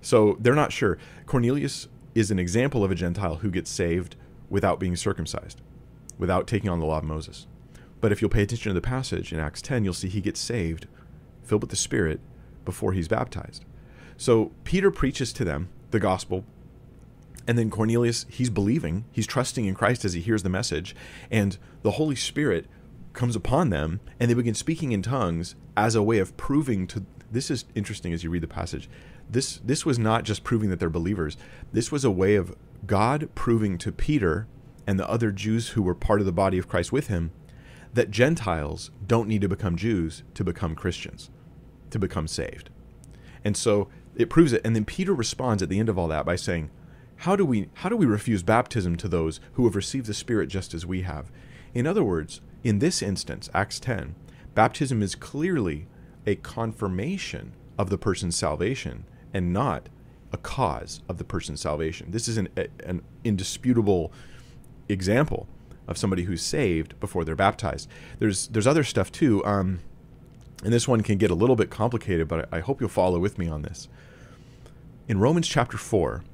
Speaker 1: So they're not sure. Cornelius is an example of a Gentile who gets saved without being circumcised without taking on the law of Moses. But if you'll pay attention to the passage in Acts 10, you'll see he gets saved, filled with the Spirit, before he's baptized. So Peter preaches to them the gospel. And then Cornelius, he's believing, he's trusting in Christ as he hears the message. And the Holy Spirit comes upon them, and they begin speaking in tongues as a way of proving to. This is interesting as you read the passage. This, this was not just proving that they're believers, this was a way of God proving to Peter and the other Jews who were part of the body of Christ with him that Gentiles don't need to become Jews to become Christians, to become saved. And so it proves it. And then Peter responds at the end of all that by saying, how do we how do we refuse baptism to those who have received the Spirit just as we have? In other words, in this instance, Acts 10, baptism is clearly a confirmation of the person's salvation and not a cause of the person's salvation. This is an, an indisputable example of somebody who's saved before they're baptized. There's there's other stuff too, um, and this one can get a little bit complicated, but I, hope you'll follow with me on this. In Romans chapter four,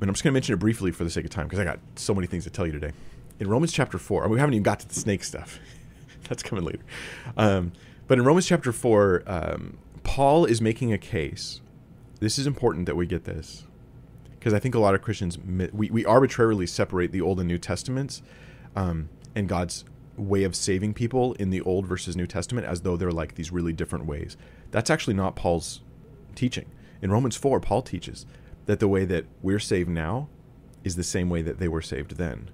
Speaker 1: and I'm just going to mention it briefly for the sake of time because I got so many things to tell you today. in Romans chapter 4, we haven't even got to the snake stuff. That's coming later. Um, but in Romans chapter 4, um, Paul is making a case. This is important that we get this because I think a lot of Christians we, we arbitrarily separate the Old and New Testaments um, and God's way of saving people in the Old versus New Testament as though they're like these really different ways. That's actually not Paul's teaching. In Romans 4, Paul teaches that the way that we're saved now is the same way that they were saved then.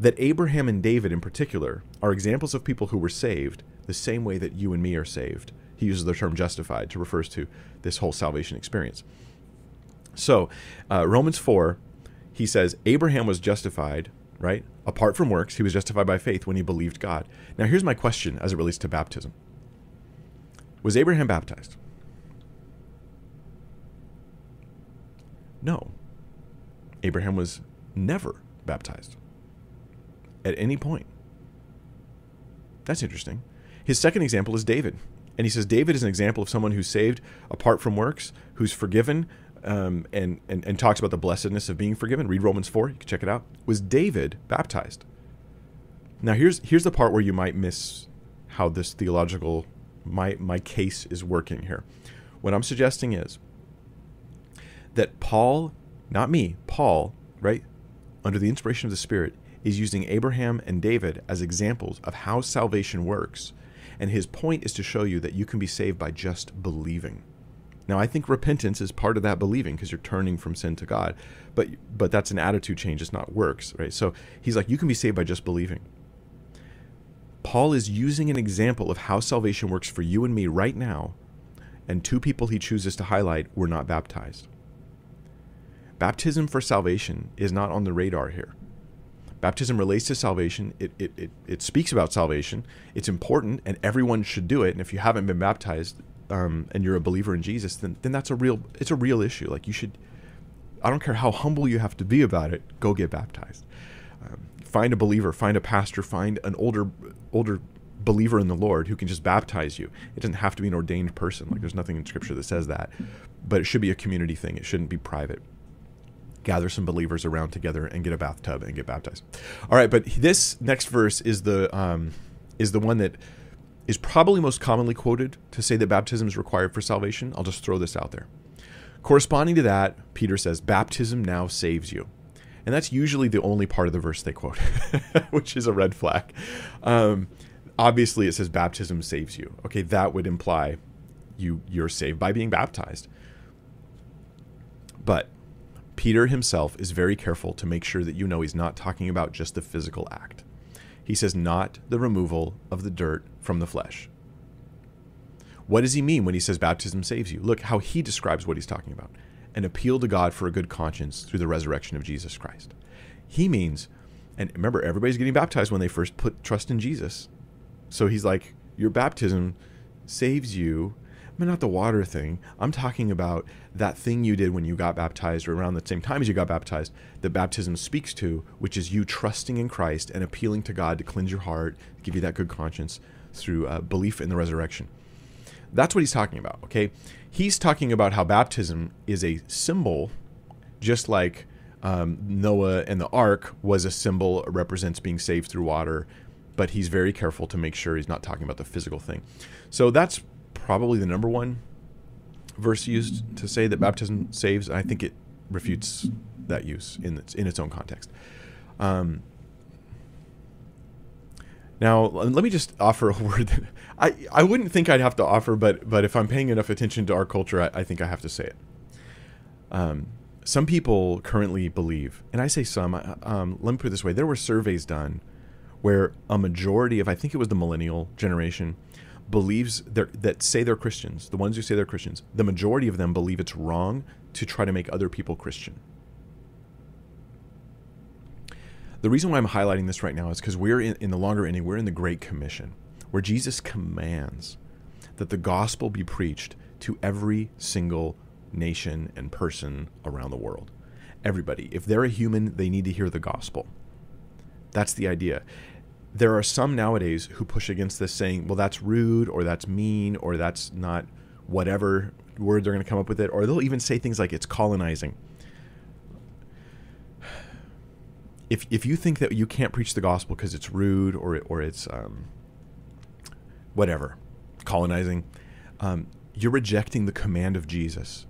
Speaker 1: That Abraham and David, in particular, are examples of people who were saved the same way that you and me are saved. He uses the term justified to refer to this whole salvation experience. So, uh, Romans 4, he says, Abraham was justified, right? Apart from works, he was justified by faith when he believed God. Now, here's my question as it relates to baptism Was Abraham baptized? No. Abraham was never baptized at any point. That's interesting. His second example is David. And he says David is an example of someone who's saved apart from works, who's forgiven, um, and, and, and talks about the blessedness of being forgiven. Read Romans 4, you can check it out. Was David baptized? Now, here's, here's the part where you might miss how this theological, my, my case is working here. What I'm suggesting is that Paul, not me, Paul, right, under the inspiration of the Spirit, is using Abraham and David as examples of how salvation works. And his point is to show you that you can be saved by just believing. Now, I think repentance is part of that believing because you're turning from sin to God. But but that's an attitude change, it's not works, right? So he's like, you can be saved by just believing. Paul is using an example of how salvation works for you and me right now, and two people he chooses to highlight were not baptized. Baptism for salvation is not on the radar here. Baptism relates to salvation. It, it, it, it speaks about salvation. It's important, and everyone should do it. And if you haven't been baptized, um, and you're a believer in Jesus, then then that's a real it's a real issue. Like you should, I don't care how humble you have to be about it. Go get baptized. Um, find a believer, find a pastor, find an older older believer in the Lord who can just baptize you. It doesn't have to be an ordained person. Like there's nothing in Scripture that says that, but it should be a community thing. It shouldn't be private. Gather some believers around together and get a bathtub and get baptized. All right, but this next verse is the um, is the one that is probably most commonly quoted to say that baptism is required for salvation. I'll just throw this out there. Corresponding to that, Peter says, Baptism now saves you. And that's usually the only part of the verse they quote, which is a red flag. Um, obviously, it says baptism saves you. Okay, that would imply you you're saved by being baptized. But Peter himself is very careful to make sure that you know he's not talking about just the physical act. He says, not the removal of the dirt from the flesh. What does he mean when he says baptism saves you? Look how he describes what he's talking about an appeal to God for a good conscience through the resurrection of Jesus Christ. He means, and remember, everybody's getting baptized when they first put trust in Jesus. So he's like, your baptism saves you but not the water thing. I'm talking about that thing you did when you got baptized or around the same time as you got baptized that baptism speaks to, which is you trusting in Christ and appealing to God to cleanse your heart, give you that good conscience through uh, belief in the resurrection. That's what he's talking about, okay? He's talking about how baptism is a symbol, just like um, Noah and the ark was a symbol, represents being saved through water, but he's very careful to make sure he's not talking about the physical thing. So that's probably the number one verse used to say that baptism saves. I think it refutes that use in its in its own context. Um, now, let me just offer a word that I, I wouldn't think I'd have to offer, but but if I'm paying enough attention to our culture, I, I think I have to say it. Um, some people currently believe, and I say some. Um, let me put it this way: there were surveys done where a majority of, I think it was the millennial generation, believes that say they're Christians, the ones who say they're Christians, the majority of them believe it's wrong to try to make other people Christian. The reason why I'm highlighting this right now is because we're in, in the longer ending, we're in the Great Commission, where Jesus commands that the gospel be preached to every single nation and person around the world. Everybody. If they're a human, they need to hear the gospel. That's the idea there are some nowadays who push against this saying, well, that's rude or that's mean or that's not whatever word they're going to come up with it. Or they'll even say things like it's colonizing. if if you think that you can't preach the gospel because it's rude or or it's um, whatever, colonizing, um, you're rejecting the command of Jesus,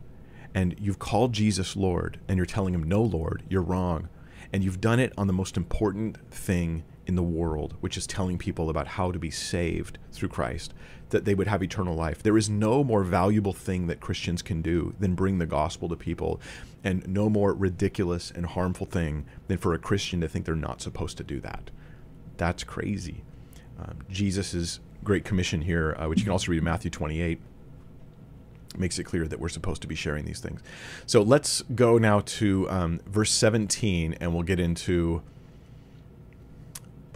Speaker 1: and you've called Jesus Lord, and you're telling him no, Lord, you're wrong, and you've done it on the most important thing in the world, which is telling people about how to be saved through Christ, that they would have eternal life. There is no more valuable thing that Christians can do than bring the gospel to people, and no more ridiculous and harmful thing than for a Christian to think they're not supposed to do that. That's crazy. Um, Jesus' great commission here, uh, which you can also read in Matthew 28, makes it clear that we're supposed to be sharing these things. So let's go now to um, verse 17, and we'll get into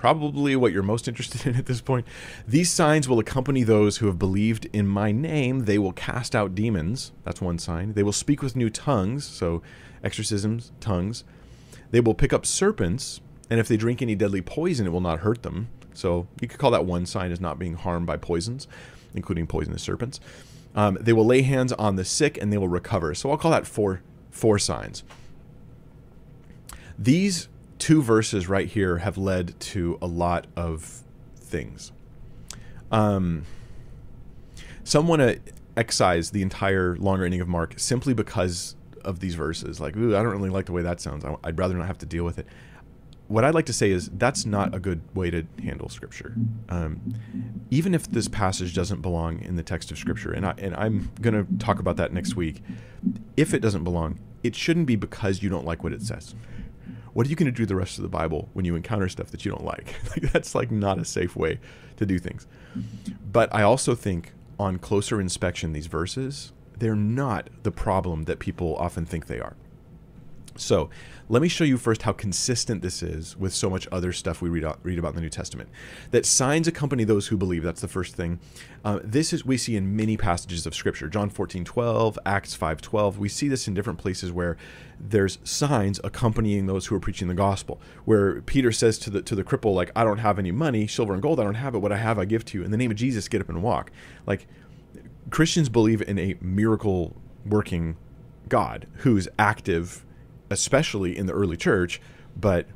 Speaker 1: probably what you're most interested in at this point. These signs will accompany those who have believed in my name. They will cast out demons. That's one sign. They will speak with new tongues. So, exorcisms, tongues. They will pick up serpents. And if they drink any deadly poison, it will not hurt them. So, you could call that one sign as not being harmed by poisons, including poisonous serpents. Um, they will lay hands on the sick and they will recover. So, I'll call that four, four signs. These two verses right here have led to a lot of things. Um, some want to excise the entire longer ending of Mark simply because of these verses. Like, ooh, I don't really like the way that sounds. I'd rather not have to deal with it. What I'd like to say is that's not a good way to handle Scripture. Um, even if this passage doesn't belong in the text of Scripture, and I and I'm going to talk about that next week. If it doesn't belong, it shouldn't be because you don't like what it says what are you going to do the rest of the Bible when you encounter stuff that you don't like? like that's like not a safe way to do things. But I also think on closer inspection, these verses, they're not the problem that people often think they are. So let me show you first how consistent this is with so much other stuff we read, read about in the New Testament. That signs accompany those who believe. That's the first thing. Uh, this is we see in many passages of Scripture. John 14, 12, Acts 5, 12. We see this in different places where there's signs accompanying those who are preaching the gospel. Where Peter says to the to the cripple, like, I don't have any money, silver and gold, I don't have it. What I have, I give to you. In the name of Jesus, get up and walk. Like Christians believe in a miracle working God who's active especially in the early church, but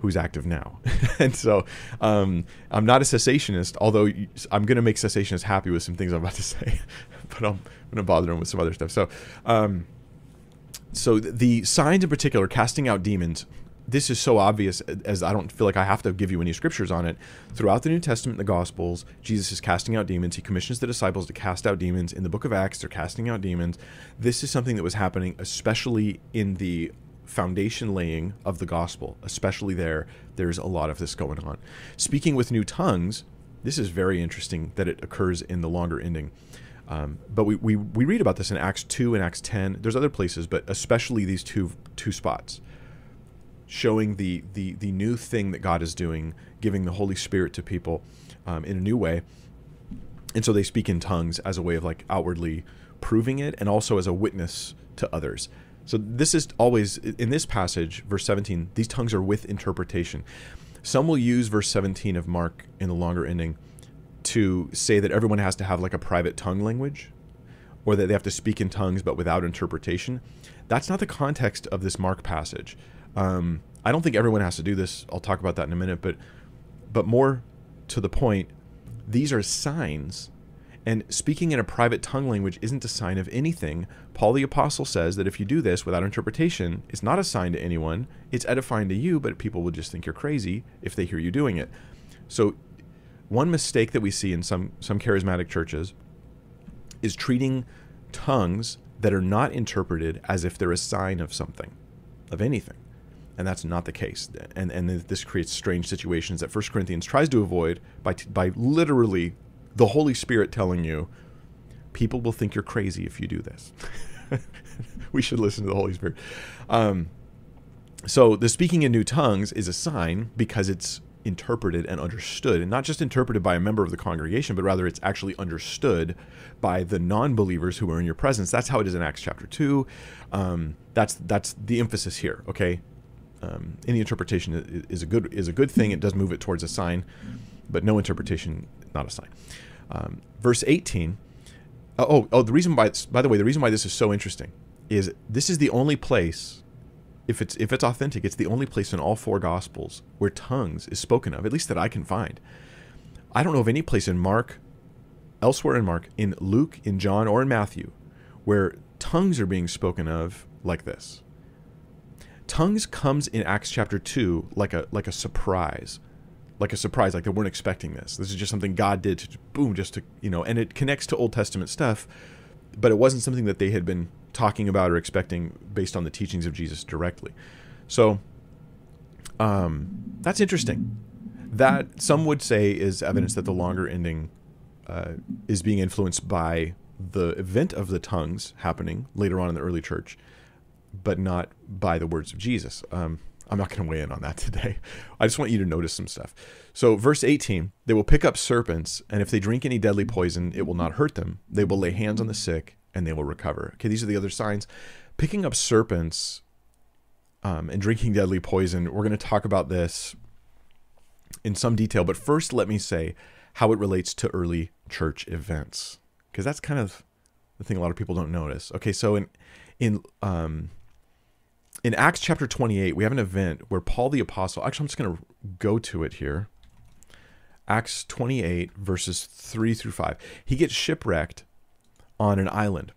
Speaker 1: who's active now. and so um, I'm not a cessationist, although I'm going to make cessationists happy with some things I'm about to say, but I'm going to bother them with some other stuff. So, um, so the signs in particular, casting out demons, this is so obvious as I don't feel like I have to give you any scriptures on it. Throughout the New Testament, the Gospels, Jesus is casting out demons. He commissions the disciples to cast out demons. In the book of Acts, they're casting out demons. This is something that was happening, especially in the foundation laying of the gospel, especially there. There's a lot of this going on. Speaking with new tongues, this is very interesting that it occurs in the longer ending. Um, but we, we, we read about this in Acts 2 and Acts 10. There's other places, but especially these two two spots showing the, the, the new thing that God is doing, giving the Holy Spirit to people um, in a new way. And so they speak in tongues as a way of like outwardly proving it and also as a witness to others. So this is always in this passage, verse 17, these tongues are with interpretation. Some will use verse 17 of Mark in the longer ending to say that everyone has to have like a private tongue language or that they have to speak in tongues but without interpretation. That's not the context of this Mark passage. Um, I don't think everyone has to do this. I'll talk about that in a minute, but but more to the point, these are signs. And speaking in a private tongue language isn't a sign of anything. Paul the Apostle says that if you do this without interpretation, it's not a sign to anyone. It's edifying to you, but people will just think you're crazy if they hear you doing it. So, one mistake that we see in some, some charismatic churches is treating tongues that are not interpreted as if they're a sign of something, of anything and that's not the case. And and this creates strange situations that First Corinthians tries to avoid by by literally the Holy Spirit telling you, people will think you're crazy if you do this. we should listen to the Holy Spirit. Um, so the speaking in new tongues is a sign because it's interpreted and understood, and not just interpreted by a member of the congregation, but rather it's actually understood by the non-believers who are in your presence. That's how it is in Acts chapter two. Um, that's that's the emphasis here. Okay, um, any interpretation is a good is a good thing. It does move it towards a sign, but no interpretation not a sign. Um, verse 18. Oh, oh, the reason why by the way, the reason why this is so interesting is this is the only place if it's if it's authentic, it's the only place in all four gospels where tongues is spoken of, at least that I can find. I don't know of any place in Mark, elsewhere in Mark, in Luke, in John, or in Matthew, where tongues are being spoken of like this. Tongues comes in Acts chapter 2 like a like a surprise. Like a surprise, like they weren't expecting this. This is just something God did to boom, just to you know, and it connects to Old Testament stuff, but it wasn't something that they had been talking about or expecting based on the teachings of Jesus directly. So um, that's interesting. That some would say is evidence that the longer ending uh, is being influenced by the event of the tongues happening later on in the early church, but not by the words of Jesus. Um, I'm not going to weigh in on that today. I just want you to notice some stuff. So, verse 18 they will pick up serpents, and if they drink any deadly poison, it will not hurt them. They will lay hands on the sick, and they will recover. Okay, these are the other signs. Picking up serpents um, and drinking deadly poison, we're going to talk about this in some detail. But first, let me say how it relates to early church events, because that's kind of the thing a lot of people don't notice. Okay, so in in um, in Acts chapter 28, we have an event where Paul the apostle. Actually, I'm just going to go to it here. Acts 28 verses 3 through 5. He gets shipwrecked on an island,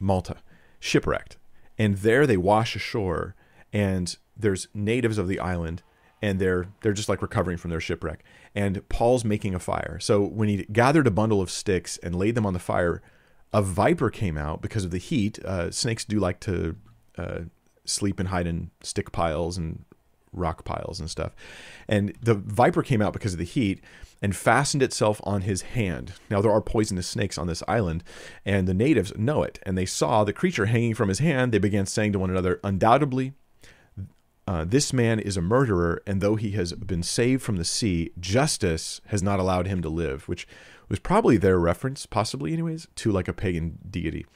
Speaker 1: Malta, shipwrecked. And there they wash ashore, and there's natives of the island, and they're they're just like recovering from their shipwreck. And Paul's making a fire. So when he gathered a bundle of sticks and laid them on the fire, a viper came out because of the heat. Uh, snakes do like to uh, sleep and hide in stick piles and rock piles and stuff. And the viper came out because of the heat and fastened itself on his hand. Now, there are poisonous snakes on this island, and the natives know it. And they saw the creature hanging from his hand. They began saying to one another, Undoubtedly, uh, this man is a murderer, and though he has been saved from the sea, justice has not allowed him to live, which was probably their reference, possibly, anyways, to like a pagan deity.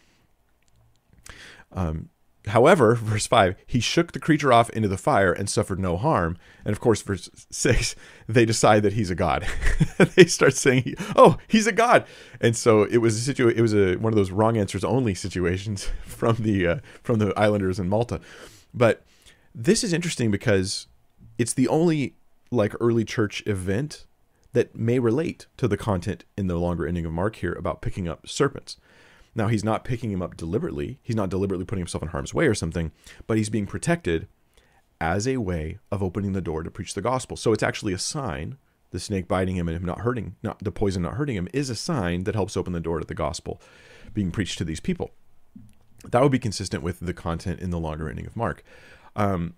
Speaker 1: Um, However, verse 5, he shook the creature off into the fire and suffered no harm. And of course, verse 6, they decide that he's a god. they start saying, "Oh, he's a god." And so it was a situ- it was a one of those wrong answers only situations from the uh, from the islanders in Malta. But this is interesting because it's the only like early church event that may relate to the content in the longer ending of Mark here about picking up serpents. Now, he's not picking him up deliberately. He's not deliberately putting himself in harm's way or something, but he's being protected as a way of opening the door to preach the gospel. So it's actually a sign. The snake biting him and him not hurting, not the poison not hurting him, is a sign that helps open the door to the gospel being preached to these people. That would be consistent with the content in the longer ending of Mark. Um,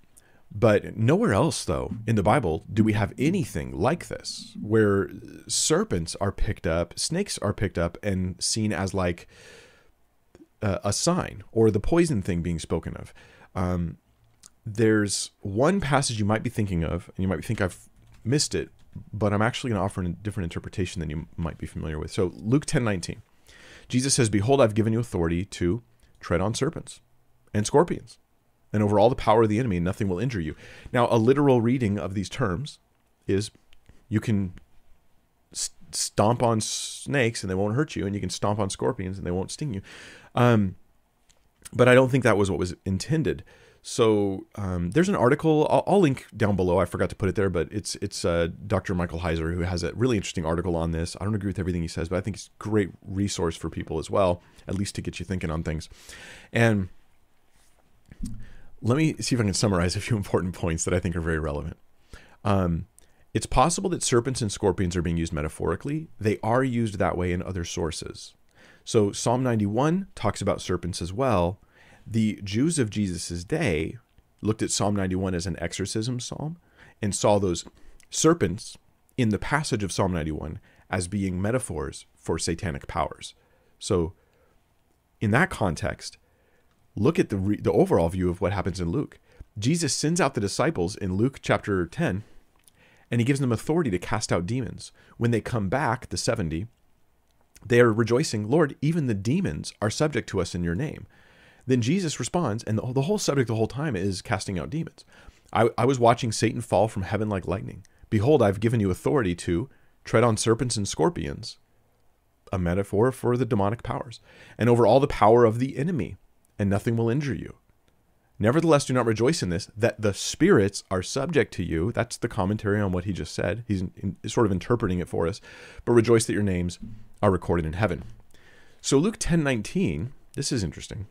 Speaker 1: but nowhere else, though, in the Bible do we have anything like this, where serpents are picked up, snakes are picked up, and seen as like uh, a sign or the poison thing being spoken of. Um, there's one passage you might be thinking of, and you might think I've missed it, but I'm actually going to offer a different interpretation than you might be familiar with. So Luke 10 19. Jesus says, Behold, I've given you authority to tread on serpents and scorpions, and over all the power of the enemy, and nothing will injure you. Now, a literal reading of these terms is you can stomp on snakes and they won't hurt you, and you can stomp on scorpions and they won't sting you. Um, but I don't think that was what was intended. So um, there's an article I'll, I'll, link down below. I forgot to put it there, but it's it's uh, Dr. Michael Heiser who has a really interesting article on this. I don't agree with everything he says, but I think it's a great resource for people as well, at least to get you thinking on things. And let me see if I can summarize a few important points that I think are very relevant. Um, it's possible that serpents and scorpions are being used metaphorically. They are used that way in other sources. So Psalm 91 talks about serpents as well. The Jews of Jesus' day looked at Psalm 91 as an exorcism psalm and saw those serpents in the passage of Psalm 91 as being metaphors for satanic powers. So, in that context, look at the, re- the overall view of what happens in Luke. Jesus sends out the disciples in Luke chapter 10, and he gives them authority to cast out demons. When they come back, the 70, they are rejoicing, Lord, even the demons are subject to us in your name. Then Jesus responds, and the, whole subject the whole time is casting out demons. I, I was watching Satan fall from heaven like lightning. Behold, I've given you authority to tread on serpents and scorpions, a metaphor for the demonic powers, and over all the power of the enemy, and nothing will injure you. Nevertheless, do not rejoice in this, that the spirits are subject to you. That's the commentary on what he just said. He's in, sort of interpreting it for us. But rejoice that your names are recorded in heaven. So Luke 10 19, this is interesting.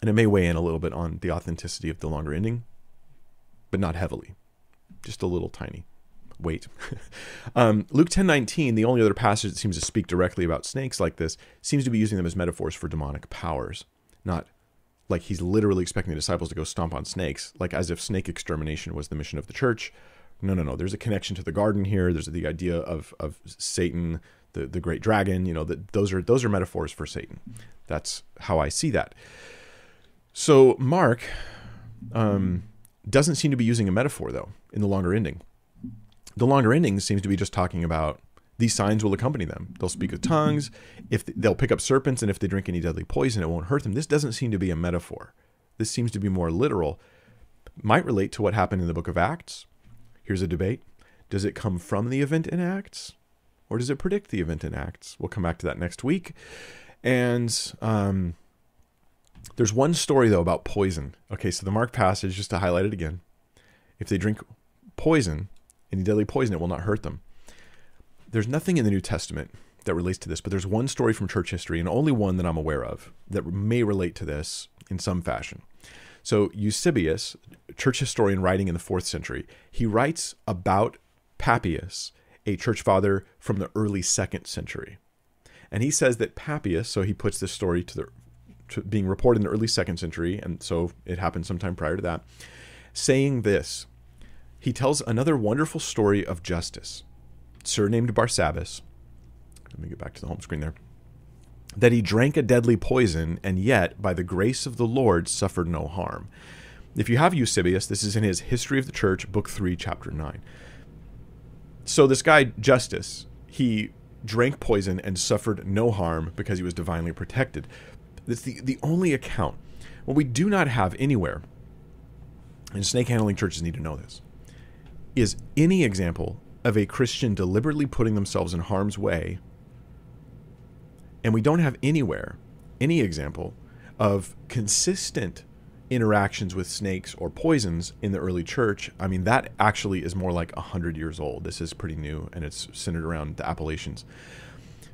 Speaker 1: And it may weigh in a little bit on the authenticity of the longer ending, but not heavily. Just a little tiny weight. um, Luke 10 19, the only other passage that seems to speak directly about snakes like this, seems to be using them as metaphors for demonic powers, not like he's literally expecting the disciples to go stomp on snakes, like as if snake extermination was the mission of the church. No, no, no. There's a connection to the garden here. There's the idea of of Satan, the the great dragon. You know that those are those are metaphors for Satan. That's how I see that. So Mark um, doesn't seem to be using a metaphor though in the longer ending. The longer ending seems to be just talking about these signs will accompany them. They'll speak with tongues. If they'll pick up serpents, and if they drink any deadly poison, it won't hurt them. This doesn't seem to be a metaphor. This seems to be more literal. Might relate to what happened in the book of Acts. Here's a debate: Does it come from the event in Acts, or does it predict the event in Acts? We'll come back to that next week. And um, there's one story though about poison. Okay, so the Mark passage, just to highlight it again, if they drink poison, any deadly poison, it will not hurt them there's nothing in the New Testament that relates to this, but there's one story from church history, and only one that I'm aware of, that may relate to this in some fashion. So, Eusebius, church historian writing in the fourth century, he writes about Papias, a church father from the early second century. And he says that Papias, so he puts this story to the to being reported in the early second century, and so it happened sometime prior to that, saying this. He tells another wonderful story of Justus surnamed Barsabbas, let me get back to the home screen there, that he drank a deadly poison and yet, by the grace of the Lord, suffered no harm. If you have Eusebius, this is in his History of the Church, Book 3, Chapter 9. So, this guy, Justus, he drank poison and suffered no harm because he was divinely protected. That's the, the only account. What we do not have anywhere, and snake handling churches need to know this, is any example of a Christian deliberately putting themselves in harm's way. And we don't have anywhere any example of consistent interactions with snakes or poisons in the early church. I mean, that actually is more like 100 years old. This is pretty new and it's centered around the Appalachians.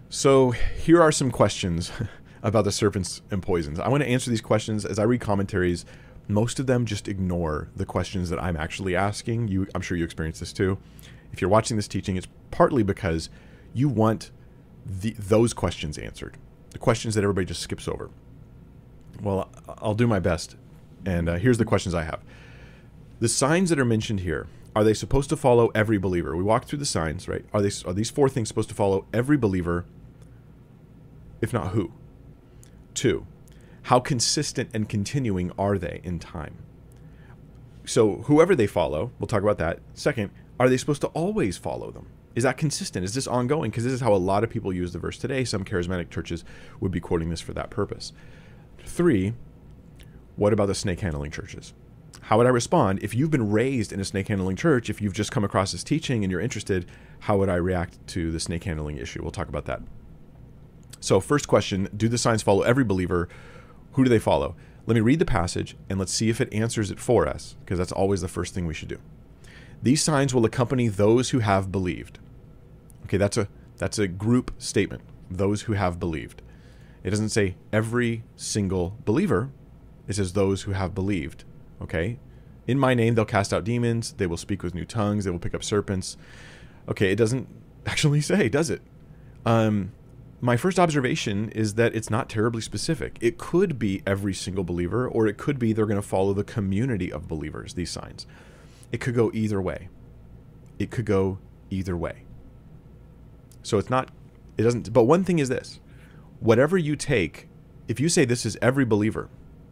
Speaker 1: So, here are some questions about the serpents and poisons. I want to answer these questions as I read commentaries. Most of them just ignore the questions that I'm actually asking. You I'm sure you experience this too if you're watching this teaching, it's partly because you want the, those questions answered, the questions that everybody just skips over. Well, I'll do my best. And uh, here's the questions I have. The signs that are mentioned here, are they supposed to follow every believer? We walked through the signs, right? Are they are these four things supposed to follow every believer? If not who? Two, how consistent and continuing are they in time? So whoever they follow, we'll talk about that. Second, are they supposed to always follow them? Is that consistent? Is this ongoing? Because this is how a lot of people use the verse today. Some charismatic churches would be quoting this for that purpose. Three, what about the snake handling churches? How would I respond if you've been raised in a snake handling church? If you've just come across this teaching and you're interested, how would I react to the snake handling issue? We'll talk about that. So, first question Do the signs follow every believer? Who do they follow? Let me read the passage and let's see if it answers it for us, because that's always the first thing we should do. These signs will accompany those who have believed. Okay, that's a that's a group statement. Those who have believed. It doesn't say every single believer. It says those who have believed. Okay? In my name they'll cast out demons, they will speak with new tongues, they will pick up serpents. Okay, it doesn't actually say, does it? Um my first observation is that it's not terribly specific. It could be every single believer, or it could be they're going to follow the community of believers, these signs. It could go either way. It could go either way. So it's not, it doesn't, but one thing is this whatever you take, if you say this is every believer,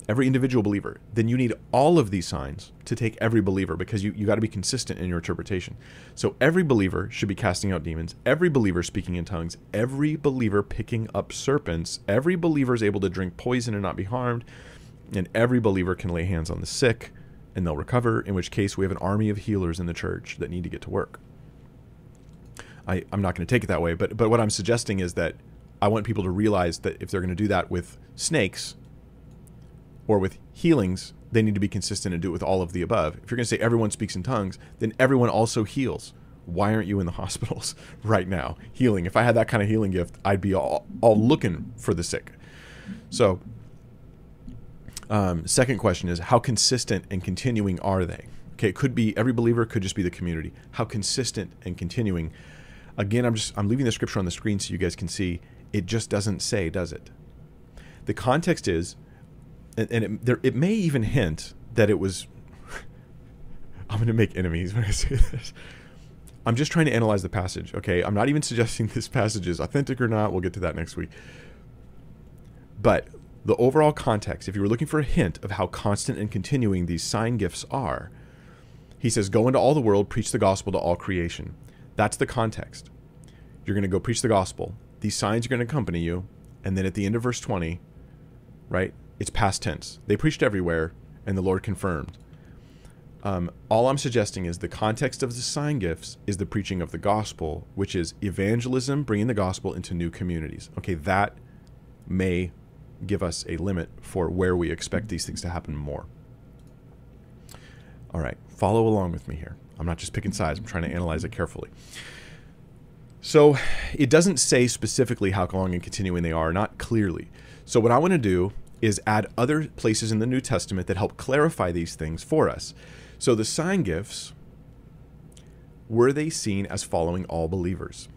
Speaker 1: every individual believer, then you need all of these signs to take every believer because you, you got to be consistent in your interpretation. So every believer should be casting out demons, every believer speaking in tongues, every believer picking up serpents, every believer is able to drink poison and not be harmed, and every believer can lay hands on the sick and they'll recover, in which case we have an army of healers in the church that need to get to work. I, I'm not going to take it that way, but, but what I'm suggesting is that I want people to realize that if they're going to do that with snakes, or with healings, they need to be consistent and do it with all of the above. If you're going to say everyone speaks in tongues, then everyone also heals. Why aren't you in the hospitals right now healing? If I had that kind of healing gift, I'd be all, all looking for the sick. So, um, second question is how consistent and continuing are they? Okay, it could be every believer, could just be the community. How consistent and continuing? Again, I'm just I'm leaving the scripture on the screen so you guys can see. It just doesn't say, does it? The context is and, and it, there, it may even hint that it was. I'm going to make enemies when I say this. I'm just trying to analyze the passage, okay? I'm not even suggesting this passage is authentic or not. We'll get to that next week. But the overall context, if you were looking for a hint of how constant and continuing these sign gifts are, he says, Go into all the world, preach the gospel to all creation. That's the context. You're going to go preach the gospel. These signs are going to accompany you. And then at the end of verse 20, right? it's past tense. They preached everywhere, and the Lord confirmed. Um, all I'm suggesting is the context of the sign gifts is the preaching of the gospel, which is evangelism, bringing the gospel into new communities. Okay, that may give us a limit for where we expect these things to happen more. All right, follow along with me here. I'm not just picking sides, I'm trying to analyze it carefully. So it doesn't say specifically how long and continuing they are, not clearly. So what I want to do is add other places in the New Testament that help clarify these things for us. So the sign gifts, were they seen as following all believers?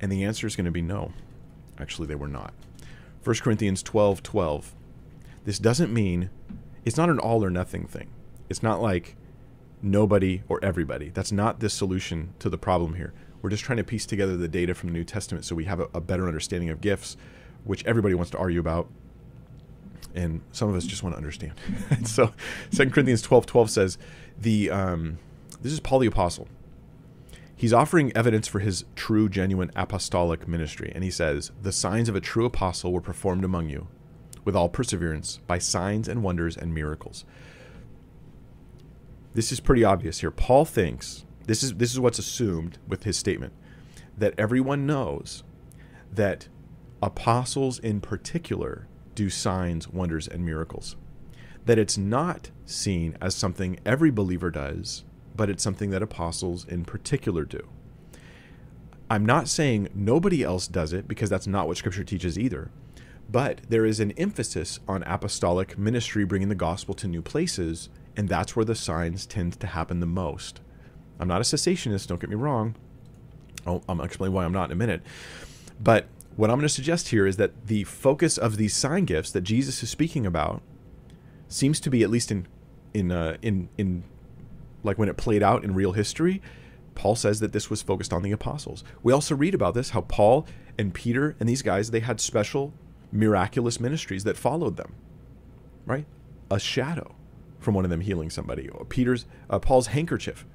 Speaker 1: And the answer is going to be no. Actually, they were not. 1 Corinthians 12 12. This doesn't mean it's not an all or nothing thing. It's not like nobody or everybody. That's not the solution to the problem here. We're just trying to piece together the data from the New Testament so we have a, a better understanding of gifts, which everybody wants to argue about and some of us just want to understand. so, Second Corinthians twelve twelve says, the um, this is Paul the apostle. He's offering evidence for his true, genuine apostolic ministry, and he says, "The signs of a true apostle were performed among you, with all perseverance, by signs and wonders and miracles." This is pretty obvious here. Paul thinks this is this is what's assumed with his statement that everyone knows that apostles in particular do signs, wonders, and miracles. That it's not seen as something every believer does, but it's something that apostles in particular do. I'm not saying nobody else does it because that's not what Scripture teaches either. But there is an emphasis on apostolic ministry bringing the gospel to new places, and that's where the signs tend to happen the most. I'm not a cessationist, don't get me wrong. I'll, going explain why I'm not in a minute. But what I'm going to suggest here is that the focus of these sign gifts that Jesus is speaking about seems to be at least in in uh, in in like when it played out in real history. Paul says that this was focused on the apostles. We also read about this how Paul and Peter and these guys they had special miraculous ministries that followed them. Right? A shadow from one of them healing somebody. Peter's uh, Paul's handkerchief.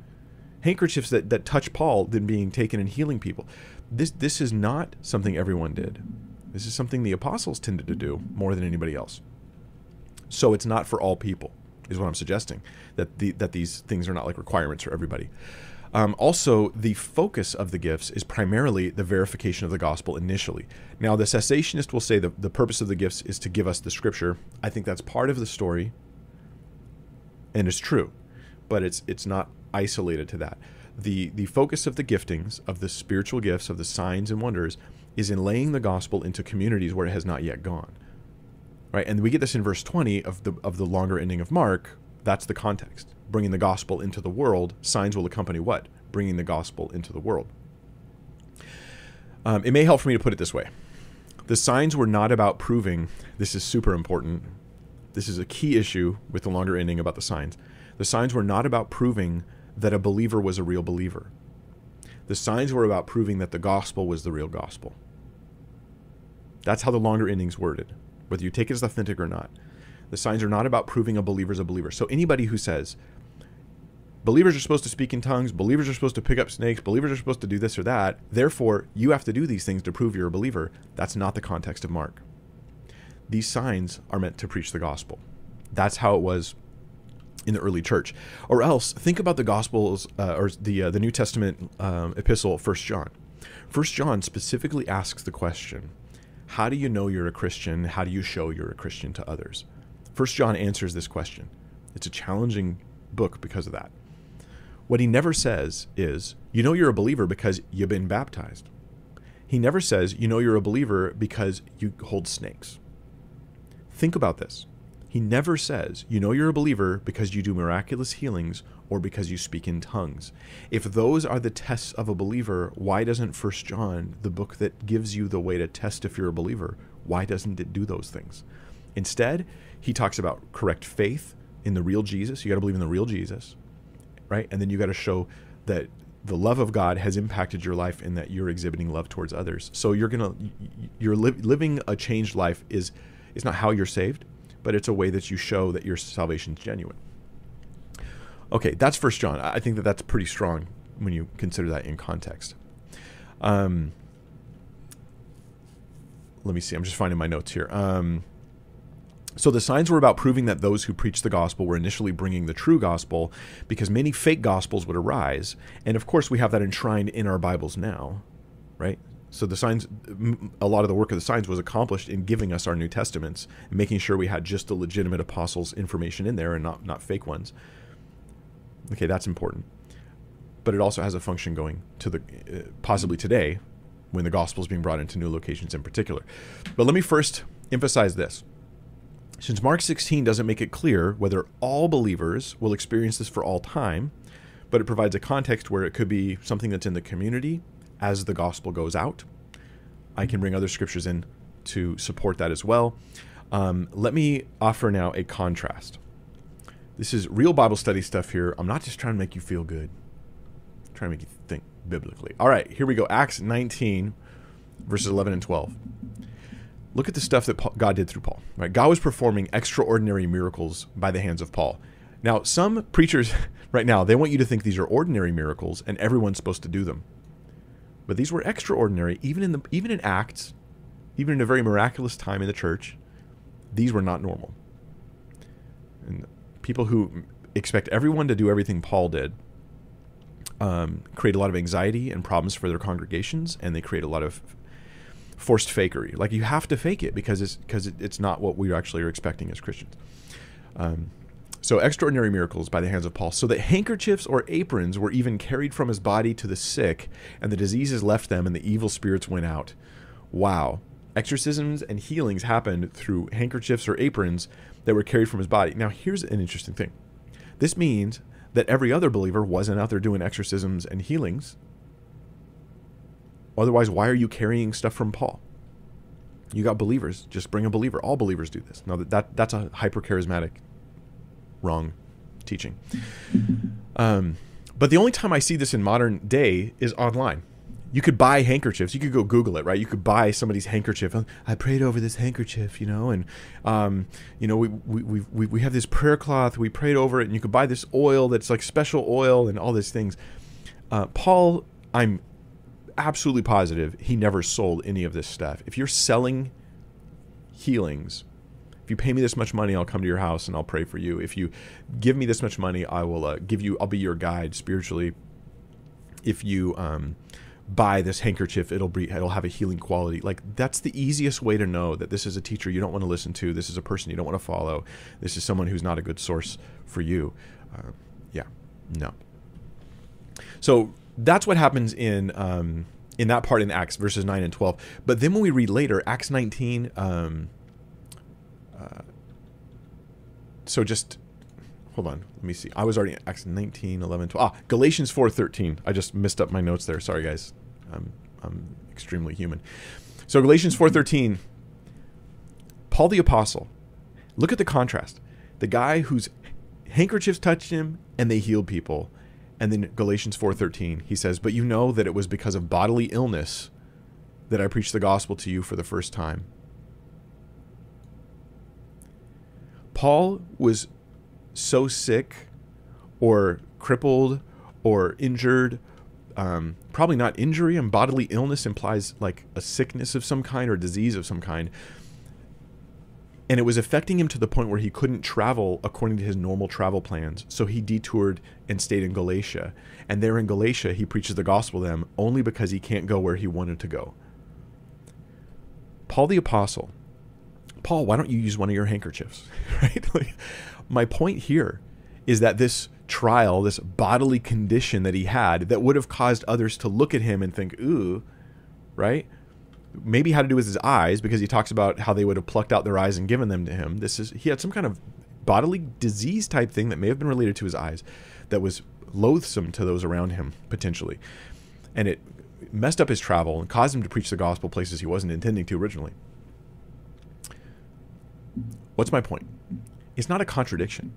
Speaker 1: Handkerchiefs that, that touch Paul then being taken and healing people this this is not something everyone did. This is something the apostles tended to do more than anybody else. So it's not for all people, is what I'm suggesting. That the that these things are not like requirements for everybody. Um, also, the focus of the gifts is primarily the verification of the gospel initially. Now, the cessationist will say that the purpose of the gifts is to give us the scripture. I think that's part of the story, and it's true, but it's it's not isolated to that the the focus of the giftings of the spiritual gifts of the signs and wonders is in laying the gospel into communities where it has not yet gone right? And we get this in verse 20 of the of the longer ending of mark. That's the context. Bringing the gospel into the world signs will accompany what? Bringing the gospel into the world. Um, it may help for me to put it this way. The signs were not about proving this is super important. This is a key issue with the longer ending about the signs. The signs were not about proving that a believer was a real believer. The signs were about proving that the gospel was the real gospel. That's how the longer endings worded, whether you take it as authentic or not. The signs are not about proving a believer is a believer. So anybody who says believers are supposed to speak in tongues, believers are supposed to pick up snakes, believers are supposed to do this or that, therefore you have to do these things to prove you're a believer, that's not the context of Mark. These signs are meant to preach the gospel. That's how it was in the early church. Or else, think about the Gospels uh, or the uh, the New Testament um, epistle, First John. First John specifically asks the question, "How do you know you're a Christian? How do you show you're a Christian to others?" First John answers this question. It's a challenging book because of that. What he never says is, you know you're a believer because you've been baptized. He never says, you know you're a believer because you hold snakes. Think about this. He never says, you know you're a believer because you do miraculous healings or because you speak in tongues. If those are the tests of a believer, why doesn't First John, the book that gives you the way to test if you're a believer, why doesn't it do those things? Instead, he talks about correct faith in the real Jesus. You got to believe in the real Jesus, right? And then you got to show that the love of God has impacted your life and that you're exhibiting love towards others. So you're going to you're li- living a changed life is is not how you're saved but it's a way that you show that your salvation is genuine. Okay, that's First John. I think that that's pretty strong when you consider that in context. Um, let me see. I'm just finding my notes here. Um, so the signs were about proving that those who preached the gospel were initially bringing the true gospel, because many fake gospels would arise, and of course we have that enshrined in our Bibles now, right? So the signs, a lot of the work of the signs was accomplished in giving us our New Testaments, and making sure we had just the legitimate apostles' information in there and not not fake ones. Okay, that's important. But it also has a function going to the uh, possibly today, when the gospel is being brought into new locations in particular. But let me first emphasize this. Since Mark 16 doesn't make it clear whether all believers will experience this for all time, but it provides a context where it could be something that's in the community as the gospel goes out. I can bring other scriptures in to support that as well. Um, let me offer now a contrast. This is real Bible study stuff here. I'm not just trying to make you feel good, I'm trying to make you think biblically. All right, here we go. Acts 19, verses 11 and 12. Look at the stuff that Paul, God did through Paul. Right? God was performing extraordinary miracles by the hands of Paul. Now, some preachers right now, they want you to think these are ordinary miracles and everyone's supposed to do them. But these were extraordinary, even in the even in Acts, even in a very miraculous time in the church. These were not normal. And people who expect everyone to do everything Paul did um, create a lot of anxiety and problems for their congregations, and they create a lot of forced fakery. Like you have to fake it because it's because it's not what we actually are expecting as Christians. Um, so, extraordinary miracles by the hands of Paul, so that handkerchiefs or aprons were even carried from his body to the sick, and the diseases left them, and the evil spirits went out. Wow. Exorcisms and healings happened through handkerchiefs or aprons that were carried from his body. Now, here's an interesting thing this means that every other believer wasn't out there doing exorcisms and healings. Otherwise, why are you carrying stuff from Paul? You got believers, just bring a believer. All believers do this. Now, that, that that's a hyper charismatic wrong teaching. Um, but the only time I see this in modern day is online. You could buy handkerchiefs. You could go Google it, right? You could buy somebody's handkerchief. I prayed over this handkerchief, you know, and um, you know we, we we we have this prayer cloth. We prayed over it, and you could buy this oil that's like special oil and all these things. Uh, Paul, I'm absolutely positive he never sold any of this stuff. If you're selling healings if you pay me this much money, I'll come to your house and I'll pray for you. If you give me this much money, I will uh, give you. I'll be your guide spiritually. If you um, buy this handkerchief, it'll be it'll have a healing quality. Like that's the easiest way to know that this is a teacher you don't want to listen to. This is a person you don't want to follow. This is someone who's not a good source for you. Uh, yeah, no. So that's what happens in. Um, in that part in Acts verses 9 and 12. But then when we read later, Acts 19, um, uh, so just hold on let me see. I was already in acts 19 11 12 ah galatians 4 13 i just missed up my notes there. Sorry guys. I'm, I'm extremely human. So galatians 4 13 paul the apostle look at the contrast. The guy whose handkerchiefs touched him and they healed people. And then galatians 4.13 he says but you know that it was because of bodily illness that i preached the gospel to you for the first time. Paul was so sick or crippled or injured. Um, probably not injury and bodily illness implies like a sickness of some kind or disease of some kind. And it was affecting him to the point where he couldn't travel according to his normal travel plans. So he detoured and stayed in Galatia. And there in Galatia, he preaches the gospel to them only because he can't go where he wanted to go. Paul the Apostle Paul, why don't you use one of your handkerchiefs? right? Like, my point here is that this trial, this bodily condition that he had that would have caused others to look at him and think, ooh, right? Maybe had to do with his eyes because he talks about how they would have plucked out their eyes and given them to him. This is he had some kind of bodily disease type thing that may have been related to his eyes that was loathsome to those around him potentially. And it messed up his travel and caused him to preach the gospel places he wasn't intending to originally. What's my point? It's not a contradiction.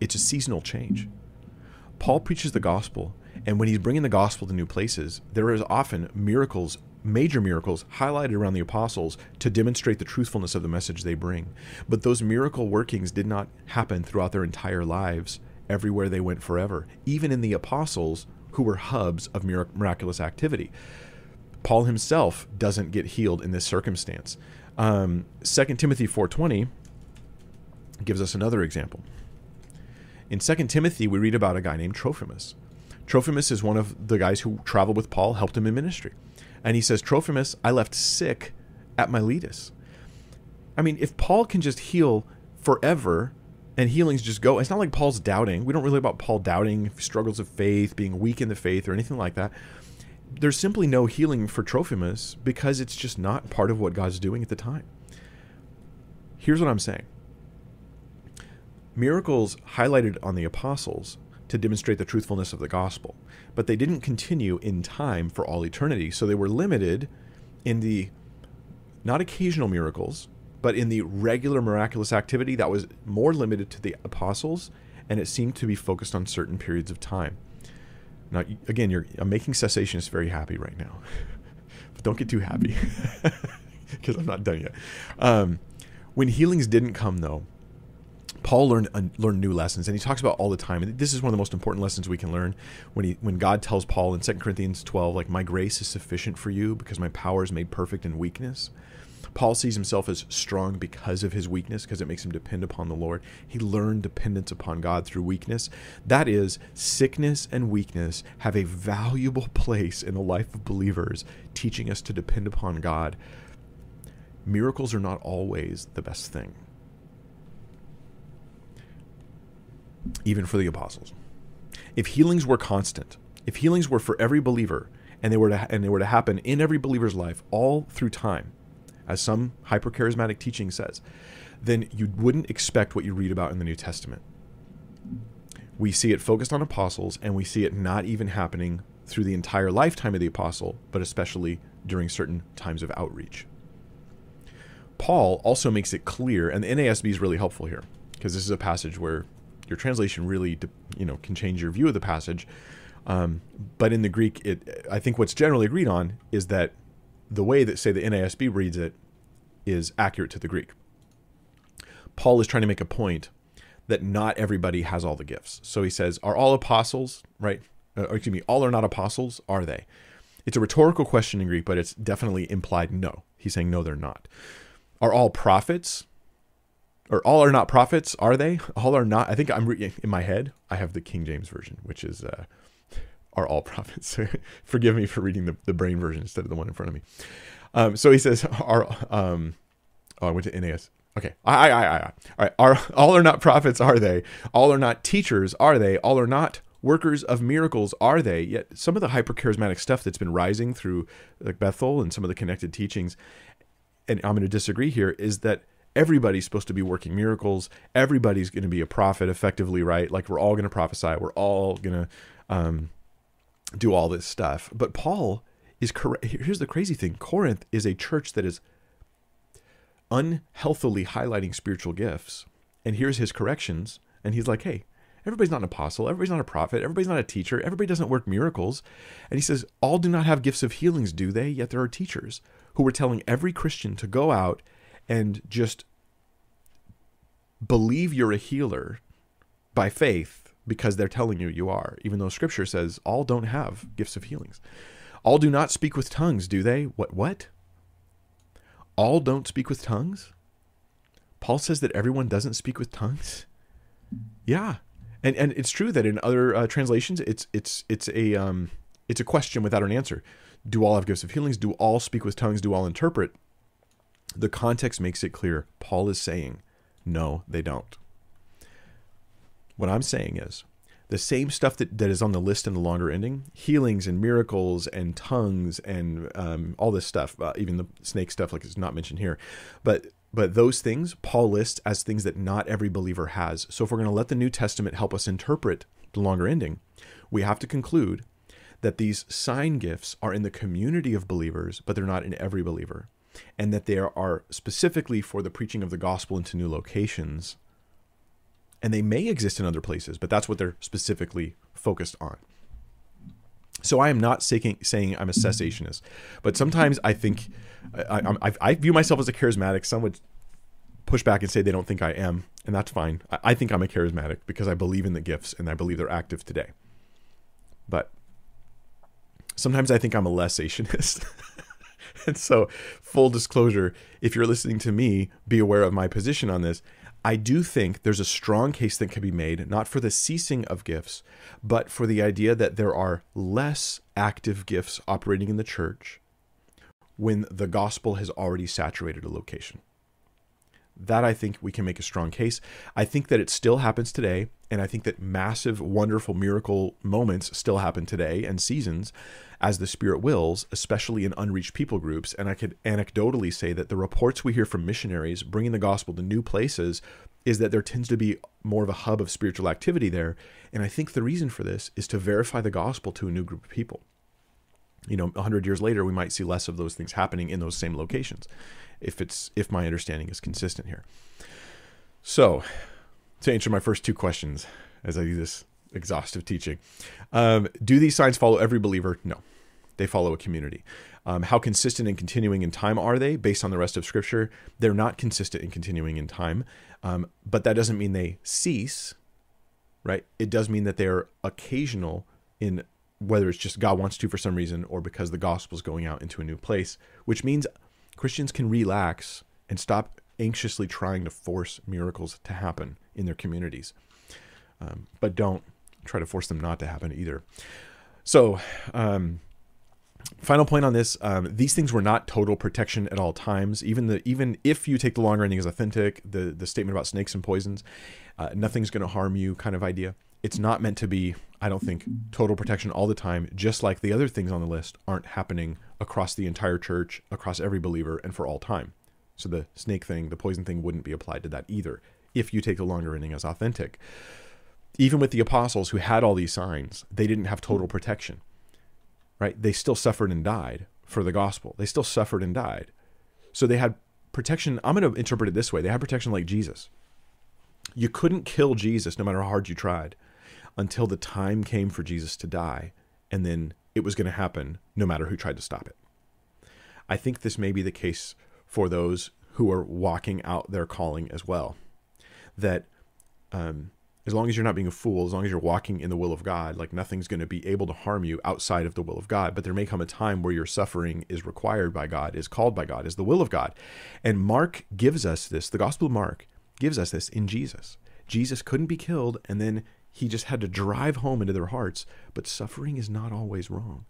Speaker 1: It's a seasonal change. Paul preaches the gospel, and when he's bringing the gospel to new places, there is often miracles, major miracles, highlighted around the apostles to demonstrate the truthfulness of the message they bring. But those miracle workings did not happen throughout their entire lives, everywhere they went forever, even in the apostles who were hubs of miraculous activity. Paul himself doesn't get healed in this circumstance. Um, 2 Timothy 4.20 gives us another example. In 2 Timothy, we read about a guy named Trophimus. Trophimus is one of the guys who traveled with Paul, helped him in ministry. And he says, Trophimus, I left sick at Miletus. I mean, if Paul can just heal forever and healings just go, it's not like Paul's doubting. We don't really about Paul doubting struggles of faith, being weak in the faith, or anything like that. There's simply no healing for Trophimus because it's just not part of what God's doing at the time. Here's what I'm saying Miracles highlighted on the apostles to demonstrate the truthfulness of the gospel, but they didn't continue in time for all eternity. So they were limited in the not occasional miracles, but in the regular miraculous activity that was more limited to the apostles, and it seemed to be focused on certain periods of time. Now, again, you're I'm making cessationists very happy right now, but don't get too happy because I'm not done yet. Um, when healings didn't come, though, Paul learned uh, learned new lessons, and he talks about all the time. And this is one of the most important lessons we can learn when he when God tells Paul in 2 Corinthians 12, like, "My grace is sufficient for you because my power is made perfect in weakness." Paul sees himself as strong because of his weakness, because it makes him depend upon the Lord. He learned dependence upon God through weakness. That is, sickness and weakness have a valuable place in the life of believers, teaching us to depend upon God. Miracles are not always the best thing. Even for the apostles. If healings were constant, if healings were for every believer, and they were to, and they were to happen in every believer's life all through time, as some hypercharismatic teaching says, then you wouldn't expect what you read about in the New Testament. We see it focused on apostles, and we see it not even happening through the entire lifetime of the apostle, but especially during certain times of outreach. Paul also makes it clear, and the NASB is really helpful here, because this is a passage where your translation really you know can change your view of the passage. Um, but in the Greek, it I think what's generally agreed on is that the way that say the NASB reads it is accurate to the Greek. Paul is trying to make a point that not everybody has all the gifts. So he says, "Are all apostles right? Uh, excuse me, all are not apostles, are they?" It's a rhetorical question in Greek, but it's definitely implied no. He's saying no, they're not. Are all prophets? Or all are not prophets, are they? All are not. I think I'm re- in my head. I have the King James version, which is uh, are all prophets. Forgive me for reading the, the brain version instead of the one in front of me. Um, so he says, are um, oh, I went to NAS. Okay, I, I, I, I. All right, are all are not prophets? Are they? All are not teachers? Are they? All are not workers of miracles? Are they? Yet some of the hyper charismatic stuff that's been rising through like Bethel and some of the connected teachings, and I'm going to disagree here, is that everybody's supposed to be working miracles. Everybody's going to be a prophet effectively, right? Like we're all going to prophesy. We're all going to um, do all this stuff. But Paul is correct. Here's the crazy thing Corinth is a church that is unhealthily highlighting spiritual gifts. And here's his corrections. And he's like, hey, everybody's not an apostle. Everybody's not a prophet. Everybody's not a teacher. Everybody doesn't work miracles. And he says, all do not have gifts of healings, do they? Yet there are teachers who are telling every Christian to go out and just believe you're a healer by faith because they're telling you you are, even though scripture says all don't have gifts of healings. All do not speak with tongues, do they? What what? All don't speak with tongues? Paul says that everyone doesn't speak with tongues? Yeah. And and it's true that in other uh, translations it's it's it's a um it's a question without an answer. Do all have gifts of healings? Do all speak with tongues? Do all interpret? The context makes it clear. Paul is saying, no, they don't. What I'm saying is, the same stuff that, that is on the list in the longer ending healings and miracles and tongues and um, all this stuff uh, even the snake stuff like it's not mentioned here but but those things paul lists as things that not every believer has so if we're going to let the new testament help us interpret the longer ending we have to conclude that these sign gifts are in the community of believers but they're not in every believer and that they are specifically for the preaching of the gospel into new locations and they may exist in other places, but that's what they're specifically focused on. So I am not saying, saying I'm a cessationist, but sometimes I think I, I, I, view myself as a charismatic. Some would push back and say they don't think I am, and that's fine. I, I think I'm a charismatic because I believe in the gifts and I believe they're active today. But sometimes I think I'm a lessationist. and so, full disclosure, if you're listening to me, be aware of my position on this. I do think there's a strong case that can be made, not for the ceasing of gifts, but for the idea that there are less active gifts operating in the church when the gospel has already saturated a location. That I think we can make a strong case. I think that it still happens today, and I think that massive, wonderful miracle moments still happen today and seasons as the Spirit wills, especially in unreached people groups. And I could anecdotally say that the reports we hear from missionaries bringing the gospel to new places is that there tends to be more of a hub of spiritual activity there. And I think the reason for this is to verify the gospel to a new group of people. You know, 100 years later, we might see less of those things happening in those same locations if it's if my understanding is consistent here. So, to answer my first two questions as I do this exhaustive teaching, um, do these signs follow every believer? No, they follow a community. Um, how consistent and continuing in time are they based on the rest of Scripture? They're not consistent and continuing in time, um, but that doesn't mean they cease, right? It does mean that they're occasional in whether it's just God wants to for some reason or because the gospel is going out into a new place, which means Christians can relax and stop anxiously trying to force miracles to happen in their communities. Um, but don't try to force them not to happen either. So, um, final point on this: um, these things were not total protection at all times. Even the even if you take the longer ending as authentic, the the statement about snakes and poisons, uh, nothing's going to harm you kind of idea. It's not meant to be, I don't think, total protection all the time. Just like the other things on the list aren't happening across the entire church, across every believer, and for all time. So the snake thing, the poison thing wouldn't be applied to that either if you take the longer ending as authentic. Even with the apostles who had all these signs, they didn't have total protection. Right? They still suffered and died for the gospel. They still suffered and died. So they had protection. I'm going to interpret it this way. They had protection like Jesus. You couldn't kill Jesus no matter how hard you tried until the time came for Jesus to die. And then it was going to happen no matter who tried to stop it. I think this may be the case for those who are walking out their calling as well. That um, as long as you're not being a fool, as long as you're walking in the will of God, like nothing's going to be able to harm you outside of the will of God. But there may come a time where your suffering is required by God, is called by God, is the will of God. And Mark gives us this, the Gospel of Mark gives us this in Jesus. Jesus couldn't be killed, and then he just had to drive home into their hearts. But suffering is not always wrong.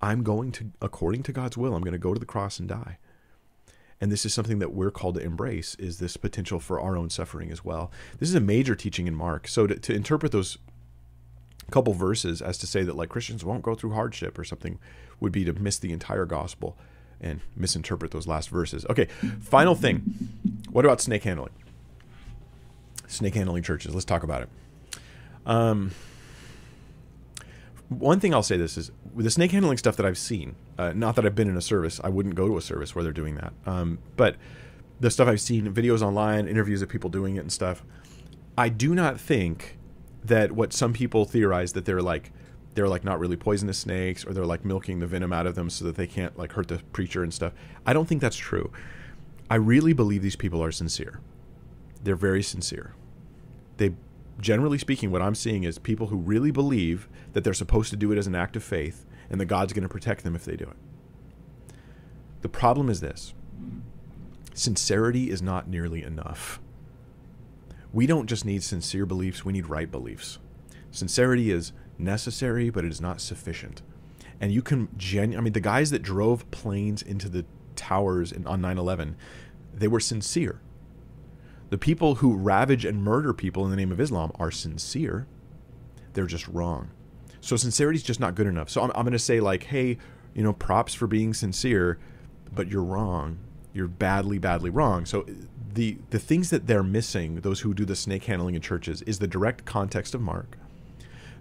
Speaker 1: I'm going to, according to God's will, I'm going to go to the cross and die. And this is something that we're called to embrace is this potential for our own suffering as well. This is a major teaching in Mark. So to, to interpret those couple verses as to say that like Christians won't go through hardship or something would be to miss the entire gospel and misinterpret those last verses. Okay, final thing. What about snake handling? Snake handling churches. Let's talk about it. Um, one thing I'll say this is the snake handling stuff that I've seen, uh, not that I've been in a service, I wouldn't go to a service where they're doing that. Um, but the stuff I've seen, videos online, interviews of people doing it and stuff, I do not think that what some people theorize that they're like they're like not really poisonous snakes or they're like milking the venom out of them so that they can't like hurt the preacher and stuff. I don't think that's true. I really believe these people are sincere. They're very sincere. They generally speaking, what I'm seeing is people who really believe that they're supposed to do it as an act of faith and that God's going to protect them if they do it. The problem is this sincerity is not nearly enough. We don't just need sincere beliefs, we need right beliefs. Sincerity is necessary, but it is not sufficient. And you can genu- I mean the guys that drove planes into the towers in, on 9/11 they were sincere. The people who ravage and murder people in the name of Islam are sincere. They're just wrong. So sincerity is just not good enough. So I'm, I'm going to say, like, hey, you know, props for being sincere, but you're wrong. You're badly, badly wrong. So the the things that they're missing, those who do the snake handling in churches, is the direct context of Mark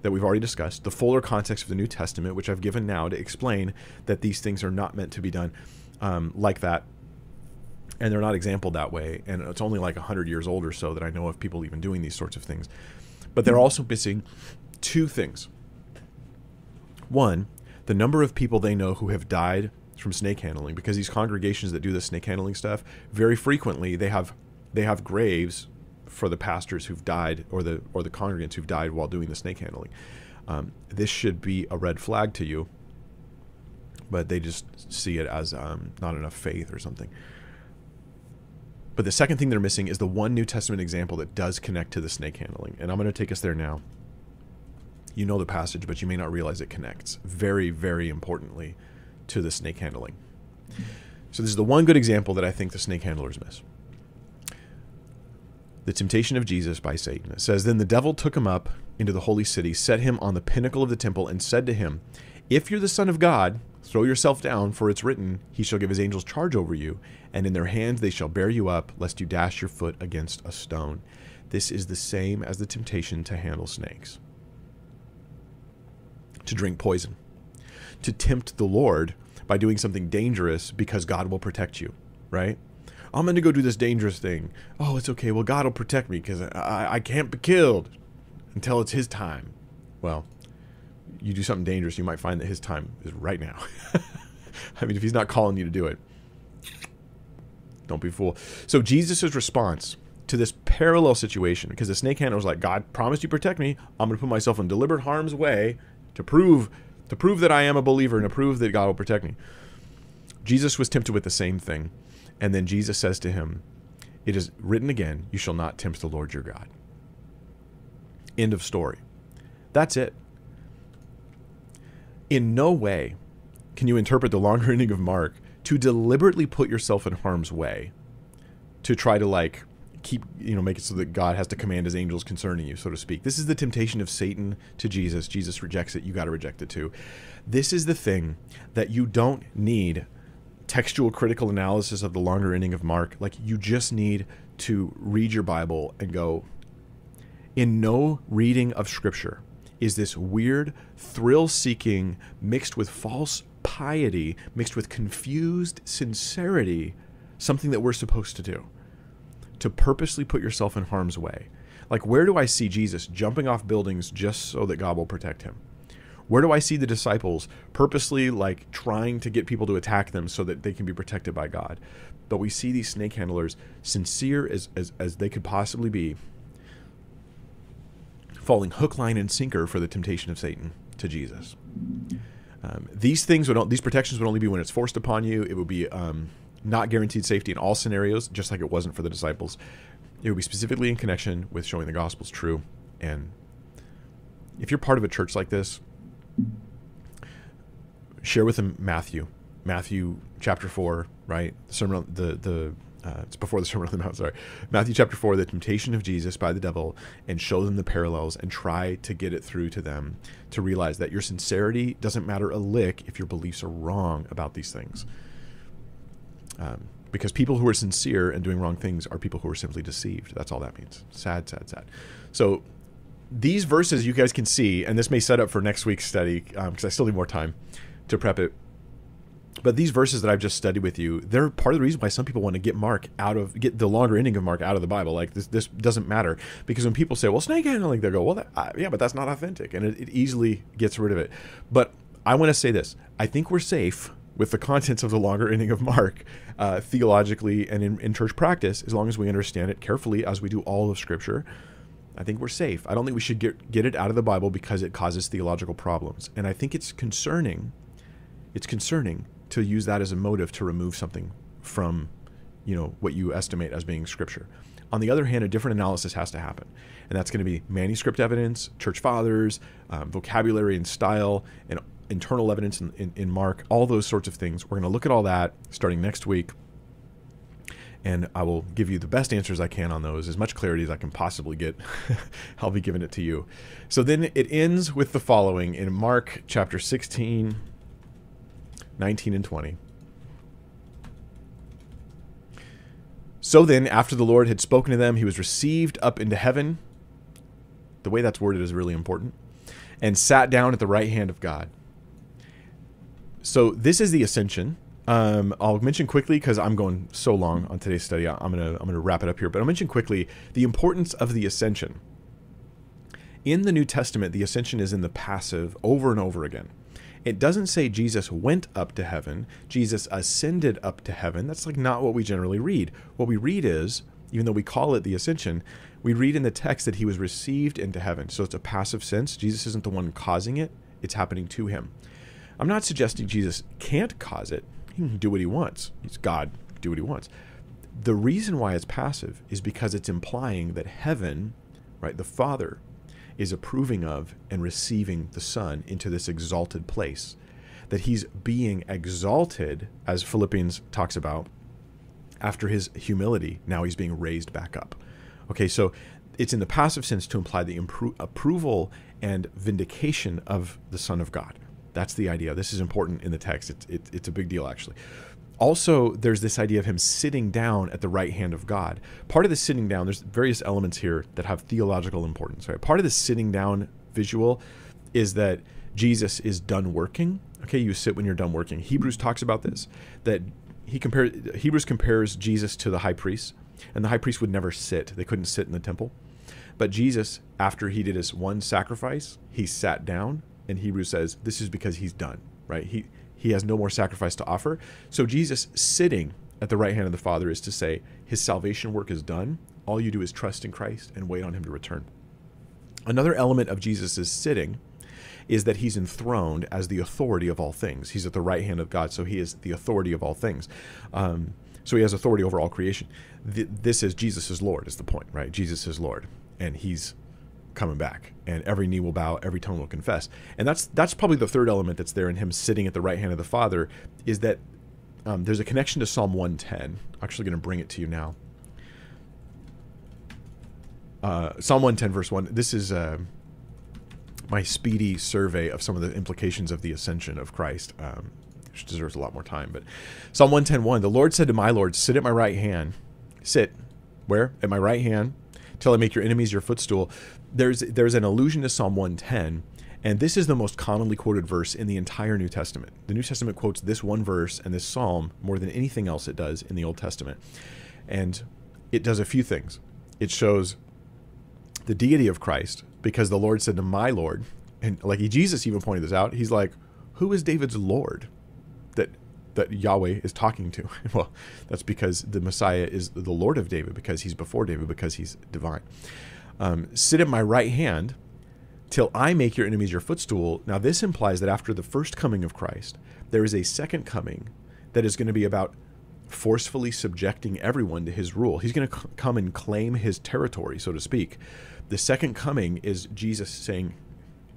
Speaker 1: that we've already discussed, the fuller context of the New Testament, which I've given now to explain that these things are not meant to be done um, like that, and they're not exampled that way. And it's only like hundred years old or so that I know of people even doing these sorts of things. But they're also missing two things. One, the number of people they know who have died from snake handling, because these congregations that do the snake handling stuff very frequently they have they have graves for the pastors who've died or the or the congregants who've died while doing the snake handling. Um, this should be a red flag to you, but they just see it as um, not enough faith or something. But the second thing they're missing is the one New Testament example that does connect to the snake handling, and I'm going to take us there now. You know the passage, but you may not realize it connects very, very importantly to the snake handling. So this is the one good example that I think the snake handlers miss the temptation of Jesus by Satan. It says, Then the devil took him up into the holy city, set him on the pinnacle of the temple, and said to him, If you're the Son of God, throw yourself down, for it's written, He shall give His angels charge over you, and in their hands they shall bear you up, lest you dash your foot against a stone. This is the same as the temptation to handle snakes, to drink poison, to tempt the Lord by doing something dangerous because God will protect you, right? I'm going to go do this dangerous thing. Oh, it's okay. Well, God will protect me because I, I can't be killed until it's His time. Well, you do something dangerous, you might find that His time is right now. I mean, if He's not calling you to do it, don't be fool. So Jesus' response to this parallel situation, because the snake handler was like, God promised you protect me. I'm going to put myself in deliberate harm's way to prove to prove that I am a believer and to prove that God will protect me. Jesus was tempted with the same thing. And then Jesus says to him, It is written again, you shall not tempt the Lord your God. End of story. That's it. In no way can you interpret the longer ending of Mark to deliberately put yourself in harm's way to try to like keep you know make it so that God has to command his angels concerning you so to speak. This is the temptation of Satan to Jesus. Jesus rejects it, you got to reject it too. This is the thing that you don't need textual critical analysis of the longer ending of Mark. Like you just need to read your Bible and go, in no reading of Scripture is this weird, thrill seeking, mixed with false piety, mixed with confused sincerity, something that we're supposed to do. To purposely put yourself in harm's way. Like, where do I see Jesus jumping off buildings just so that God will protect him? Where do I see the disciples purposely like trying to get people to attack them so that they can be protected by God? But we see these snake handlers, sincere as, as, as they could possibly be, falling hook, line, and sinker for the temptation of Satan to Jesus. Um, these things would these protections would only be when it's forced upon you. It would be um, not guaranteed safety in all scenarios, just like it wasn't for the disciples. It would be specifically in connection with showing the gospel's true. And if you're part of a church like this, share with them Matthew, Matthew chapter four, right? The sermon, the the uh, it's before the Sermon on the Mount. Sorry, Matthew chapter four, the temptation of Jesus by the devil, and show them the parallels and try to get it through to them to realize that your sincerity doesn't matter a lick if your beliefs are wrong about these things. Um, because people who are sincere and doing wrong things are people who are simply deceived. That's all that means. Sad, sad, sad. So these verses you guys can see, and this may set up for next week's study because um, I still need more time to prep it. But these verses that I've just studied with you, they're part of the reason why some people want to get Mark out of get the longer ending of Mark out of the Bible. Like this, this doesn't matter because when people say, "Well, snake handling," they go, "Well, that, uh, yeah, but that's not authentic," and it, it easily gets rid of it. But I want to say this: I think we're safe with the contents of the longer ending of Mark, uh, theologically and in, in church practice, as long as we understand it carefully, as we do all of Scripture. I think we're safe. I don't think we should get get it out of the Bible because it causes theological problems. And I think it's concerning. It's concerning to use that as a motive to remove something from, you know, what you estimate as being scripture. On the other hand, a different analysis has to happen, and that's going to be manuscript evidence, church fathers, um, vocabulary and style, and internal evidence in, in, in Mark, all those sorts of things. We're going to look at all that starting next week and I will give you the best answers I can on those, as much clarity as I can possibly get. I'll be giving it to you. So then it ends with the following in Mark chapter 16, 19, and 20. So then, after the Lord had spoken to them, he was received up into heaven. The way that's worded is really important. And sat down at the right hand of God. So this is the ascension. Um, I'll mention quickly because I'm going so long on today's study. I'm gonna I'm gonna wrap it up here, but I'll mention quickly the importance of the ascension. In the New Testament, the ascension is in the passive over and over again. It doesn't say Jesus went up to heaven, Jesus ascended up to heaven. That's like not what we generally read. What we read is, even though we call it the ascension, we read in the text that he was received into heaven. So it's a passive sense. Jesus isn't the one causing it, it's happening to him. I'm not suggesting Jesus can't cause it. He can do what he wants. He's God, do what he wants. The reason why it's passive is because it's implying that heaven, right, the Father, is approving of and receiving the Son into this exalted place. That he's being exalted, as Philippians talks about, after his humility. Now he's being raised back up. Okay, so it's in the passive sense to imply the impro- approval and vindication of the Son of God. That's the idea. This is important in the text. It's, it, it's a big deal, actually. Also, there's this idea of him sitting down at the right hand of God. Part of the sitting down, there's various elements here that have theological importance. Right? Part of the sitting down visual is that Jesus is done working. Okay, you sit when you're done working. Hebrews talks about this. That he compares Hebrews compares Jesus to the high priest, and the high priest would never sit. They couldn't sit in the temple. But Jesus, after he did his one sacrifice, he sat down and Hebrews says this is because he's done, right? He he has no more sacrifice to offer. So Jesus sitting at the right hand of the Father is to say his salvation work is done. All you do is trust in Christ and wait on him to return. Another element of Jesus' sitting is that he's enthroned as the authority of all things. He's at the right hand of God, so he is the authority of all things. Um, so he has authority over all creation. Th- this is Jesus is Lord, is the point, right? Jesus is Lord, and he's coming back and every knee will bow every tongue will confess. And that's that's probably the third element that's there in him sitting at the right hand of the father is that um, there's a connection to psalm 110 i'm actually going to bring it to you now. Uh, psalm 110 verse 1 this is uh, my speedy survey of some of the implications of the ascension of christ um, which deserves a lot more time but psalm 110 1 the lord said to my lord sit at my right hand sit. Where? At my right hand till I make your enemies your footstool there's there's an allusion to Psalm 110, and this is the most commonly quoted verse in the entire New Testament. The New Testament quotes this one verse and this psalm more than anything else it does in the Old Testament. And it does a few things. It shows the deity of Christ because the Lord said to my Lord, and like Jesus even pointed this out, he's like, Who is David's Lord that that Yahweh is talking to? well, that's because the Messiah is the Lord of David, because he's before David, because he's divine um, sit at my right hand till I make your enemies your footstool. Now, this implies that after the first coming of Christ, there is a second coming that is going to be about forcefully subjecting everyone to his rule. He's going to c- come and claim his territory, so to speak. The second coming is Jesus saying,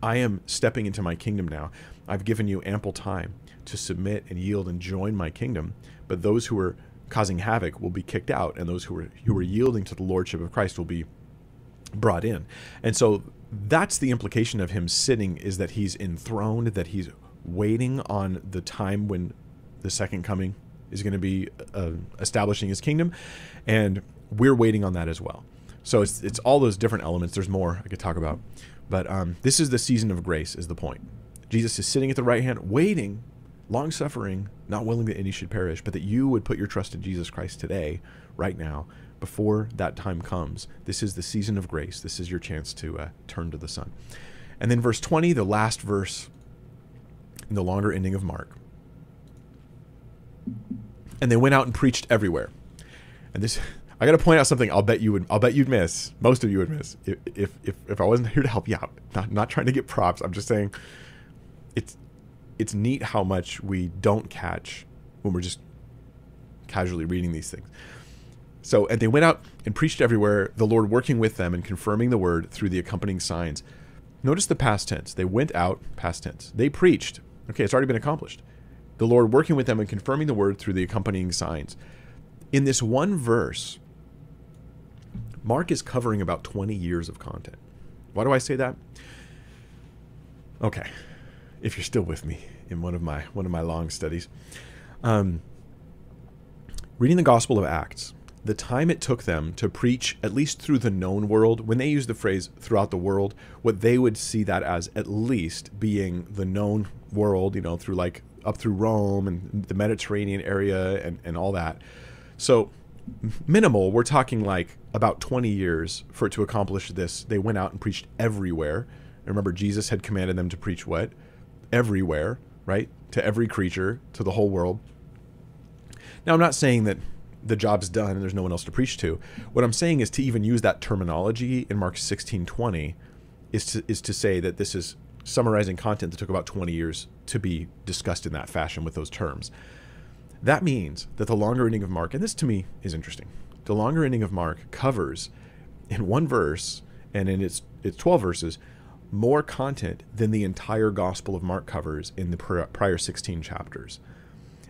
Speaker 1: I am stepping into my kingdom now. I've given you ample time to submit and yield and join my kingdom. But those who are causing havoc will be kicked out, and those who are who are yielding to the lordship of Christ will be brought in. And so that's the implication of him sitting is that he's enthroned, that he's waiting on the time when the second coming is going to be uh, establishing his kingdom. And we're waiting on that as well. So it's, it's all those different elements. There's more I could talk about. But um, this is the season of grace, is the point. Jesus is sitting at the right hand, waiting, long suffering, not willing that any should perish, but that you would put your trust in Jesus Christ today, right now, before that time comes. This is the season of grace. This is your chance to uh, turn to the Son. And then verse 20, the last verse in the longer ending of Mark. And they went out and preached everywhere. And this I got to point out something I'll bet you would I'll bet you'd miss. Most of you would miss if if if, if I wasn't here to help you out. Not not trying to get props. I'm just saying it's it's neat how much we don't catch when we're just casually reading these things. So, and they went out and preached everywhere, the Lord working with them and confirming the word through the accompanying signs. Notice the past tense. They went out, past tense. They preached. Okay, it's already been accomplished. The Lord working with them and confirming the word through the accompanying signs. In this one verse, Mark is covering about 20 years of content. Why do I say that? Okay, if you're still with me in one of my one of my long studies, um, reading the Gospel of Acts, the time it took them to preach at least through the known world, when they use the phrase throughout the world, what they would see that as at least being the known world, you know, through like up through Rome and the Mediterranean area and, and all that. So minimal, we're talking like about 20 years for it to accomplish this. They went out and preached everywhere. remember, Jesus had commanded them to preach what? Everywhere, right? To every creature, to the whole world. Now, I'm not saying that the job's done and there's no one else to preach to. What I'm saying is to even use that terminology in Mark 16:20 is to is to say that this is summarizing content that took about 20 years to be discussed in that fashion with those terms. That means that the longer ending of Mark, and this to me is interesting, the longer ending of Mark covers in one verse and in its its 12 verses more content than the entire Gospel of Mark covers in the prior 16 chapters.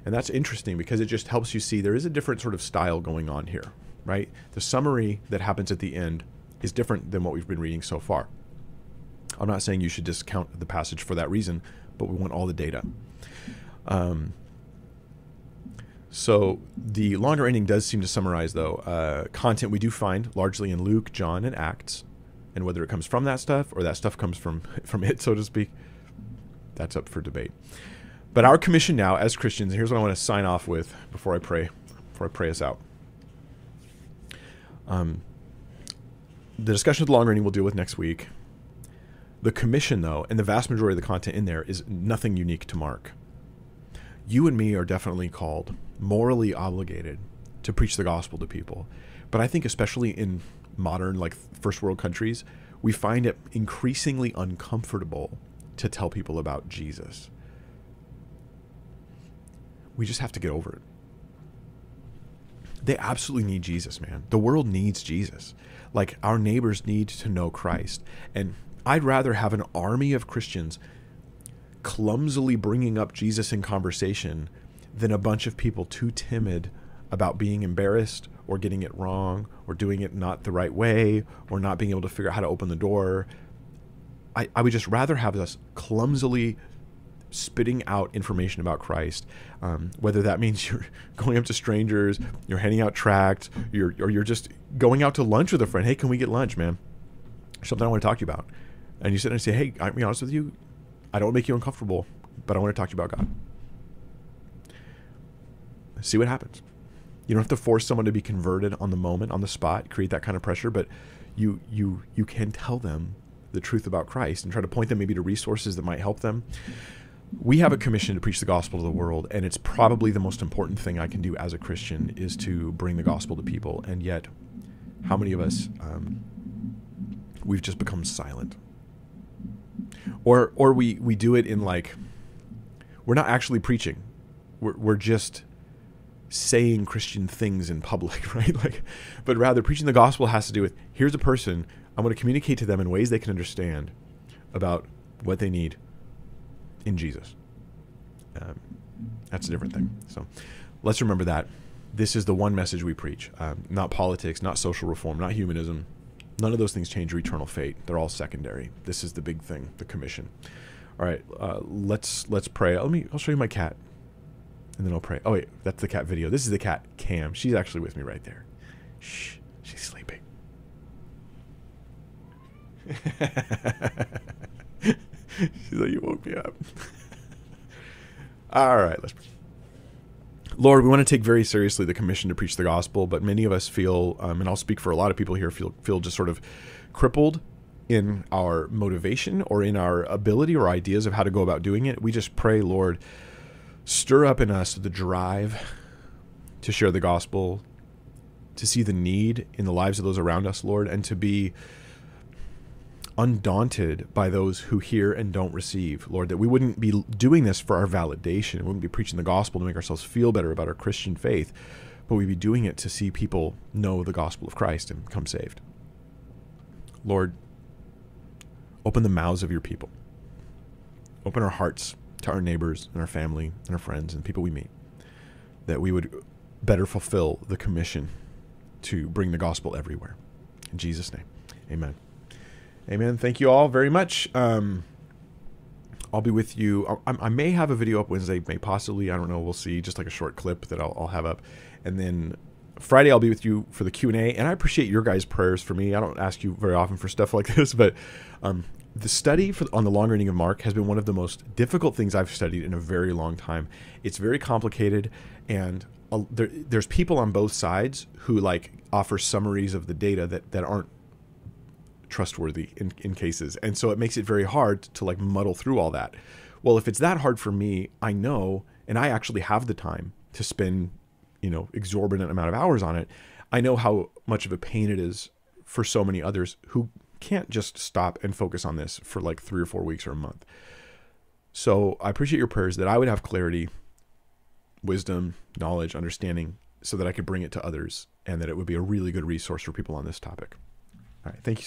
Speaker 1: And that's interesting because it just helps you see there is a different sort of style going on here, right? The summary that happens at the end is different than what we've been reading so far. I'm not saying you should discount the passage for that reason, but we want all the data. Um, so the longer ending does seem to summarize, though, uh, content we do find largely in Luke, John, and Acts, and whether it comes from that stuff or that stuff comes from from it, so to speak, that's up for debate. But our commission now as Christians, and here's what I want to sign off with before I pray, before I pray us out. Um, the discussion of the longer ending we'll deal with next week. The commission, though, and the vast majority of the content in there is nothing unique to Mark. You and me are definitely called, morally obligated, to preach the gospel to people. But I think, especially in modern, like first world countries, we find it increasingly uncomfortable to tell people about Jesus we just have to get over it. They absolutely need Jesus, man. The world needs Jesus. Like our neighbors need to know Christ. And I'd rather have an army of Christians clumsily bringing up Jesus in conversation than a bunch of people too timid about being embarrassed or getting it wrong or doing it not the right way or not being able to figure out how to open the door. I, I would just rather have us clumsily spitting out information about Christ, um, whether that means you're going up to strangers, you're handing out tracts, you're, or you're just going out to lunch with a friend. Hey, can we get lunch, man? Something I want to talk to you about. And you sit there and say, hey, I'll be honest with you, I don't make you uncomfortable, but I want to talk to you about God. See what happens. You don't have to force someone to be converted on the moment, on the spot, create that kind of pressure, but you you you can tell them the truth about Christ and try to point them maybe to resources that might help them we have a commission to preach the gospel to the world and it's probably the most important thing i can do as a christian is to bring the gospel to people. And yet how many of us um, we've just become silent? Or or we we do it in like we're not actually preaching. We're, we're just saying christian things in public right? Like but rather preaching the gospel has to do with here's a person i'm going to communicate to them in ways they can understand about what they need in Jesus. Um, that's a different thing. So let's remember that. This is the one message we preach. Um, not politics, not social reform, not humanism. None of those things change your eternal fate. They're all secondary. This is the big thing, the commission. All right, uh, let's let's pray. Let me. I'll show you my cat, and then I'll pray. Oh wait, that's the cat video. This is the cat Cam. She's actually with me right there. Shh, she's sleeping. She's like, you woke me up. All right, let's. Lord, we want to take very seriously the commission to preach the gospel, but many of us feel, um, and I'll speak for a lot of people here, feel feel just sort of crippled in our motivation or in our ability or ideas of how to go about doing it. We just pray, Lord, stir up in us the drive to share the gospel, to see the need in the lives of those around us, Lord, and to be undaunted by those who hear and don't receive, Lord, that we wouldn't be doing this for our validation. We wouldn't be preaching the gospel to make ourselves feel better about our Christian faith, but we'd be doing it to see people know the gospel of Christ and come saved. Lord, open the mouths of your people. Open our hearts to our neighbors and our family and our friends and people we meet. That we would better fulfill the commission to bring the gospel everywhere. In Jesus' name, amen. Amen. Thank you all very much. Um, I'll be with you. I, I, may have a video up Wednesday, may possibly. I don't know. We'll see. Just like a short clip that I'll, I'll have up, and then Friday I'll be with you for the Q and A. And I appreciate your guys' prayers for me. I don't ask you very often for stuff like this, but um, the study for, on the longer ending of Mark has been one of the most difficult things I've studied in a very long time. It's very complicated, and uh, there, there's people on both sides who like offer summaries of the data that that aren't trustworthy in, in cases. And so it makes it very hard to like muddle through all that. Well, if it's that hard for me, I know, and I actually have the time to spend, you know, exorbitant amount of hours on it. I know how much of a pain it is for so many others who can't just stop and focus on this for like three or four weeks or a month. So I appreciate your prayers that I would have clarity, wisdom, knowledge, understanding, so that I could bring it to others and that it would be a really good resource for people on this topic. All right. Thank you.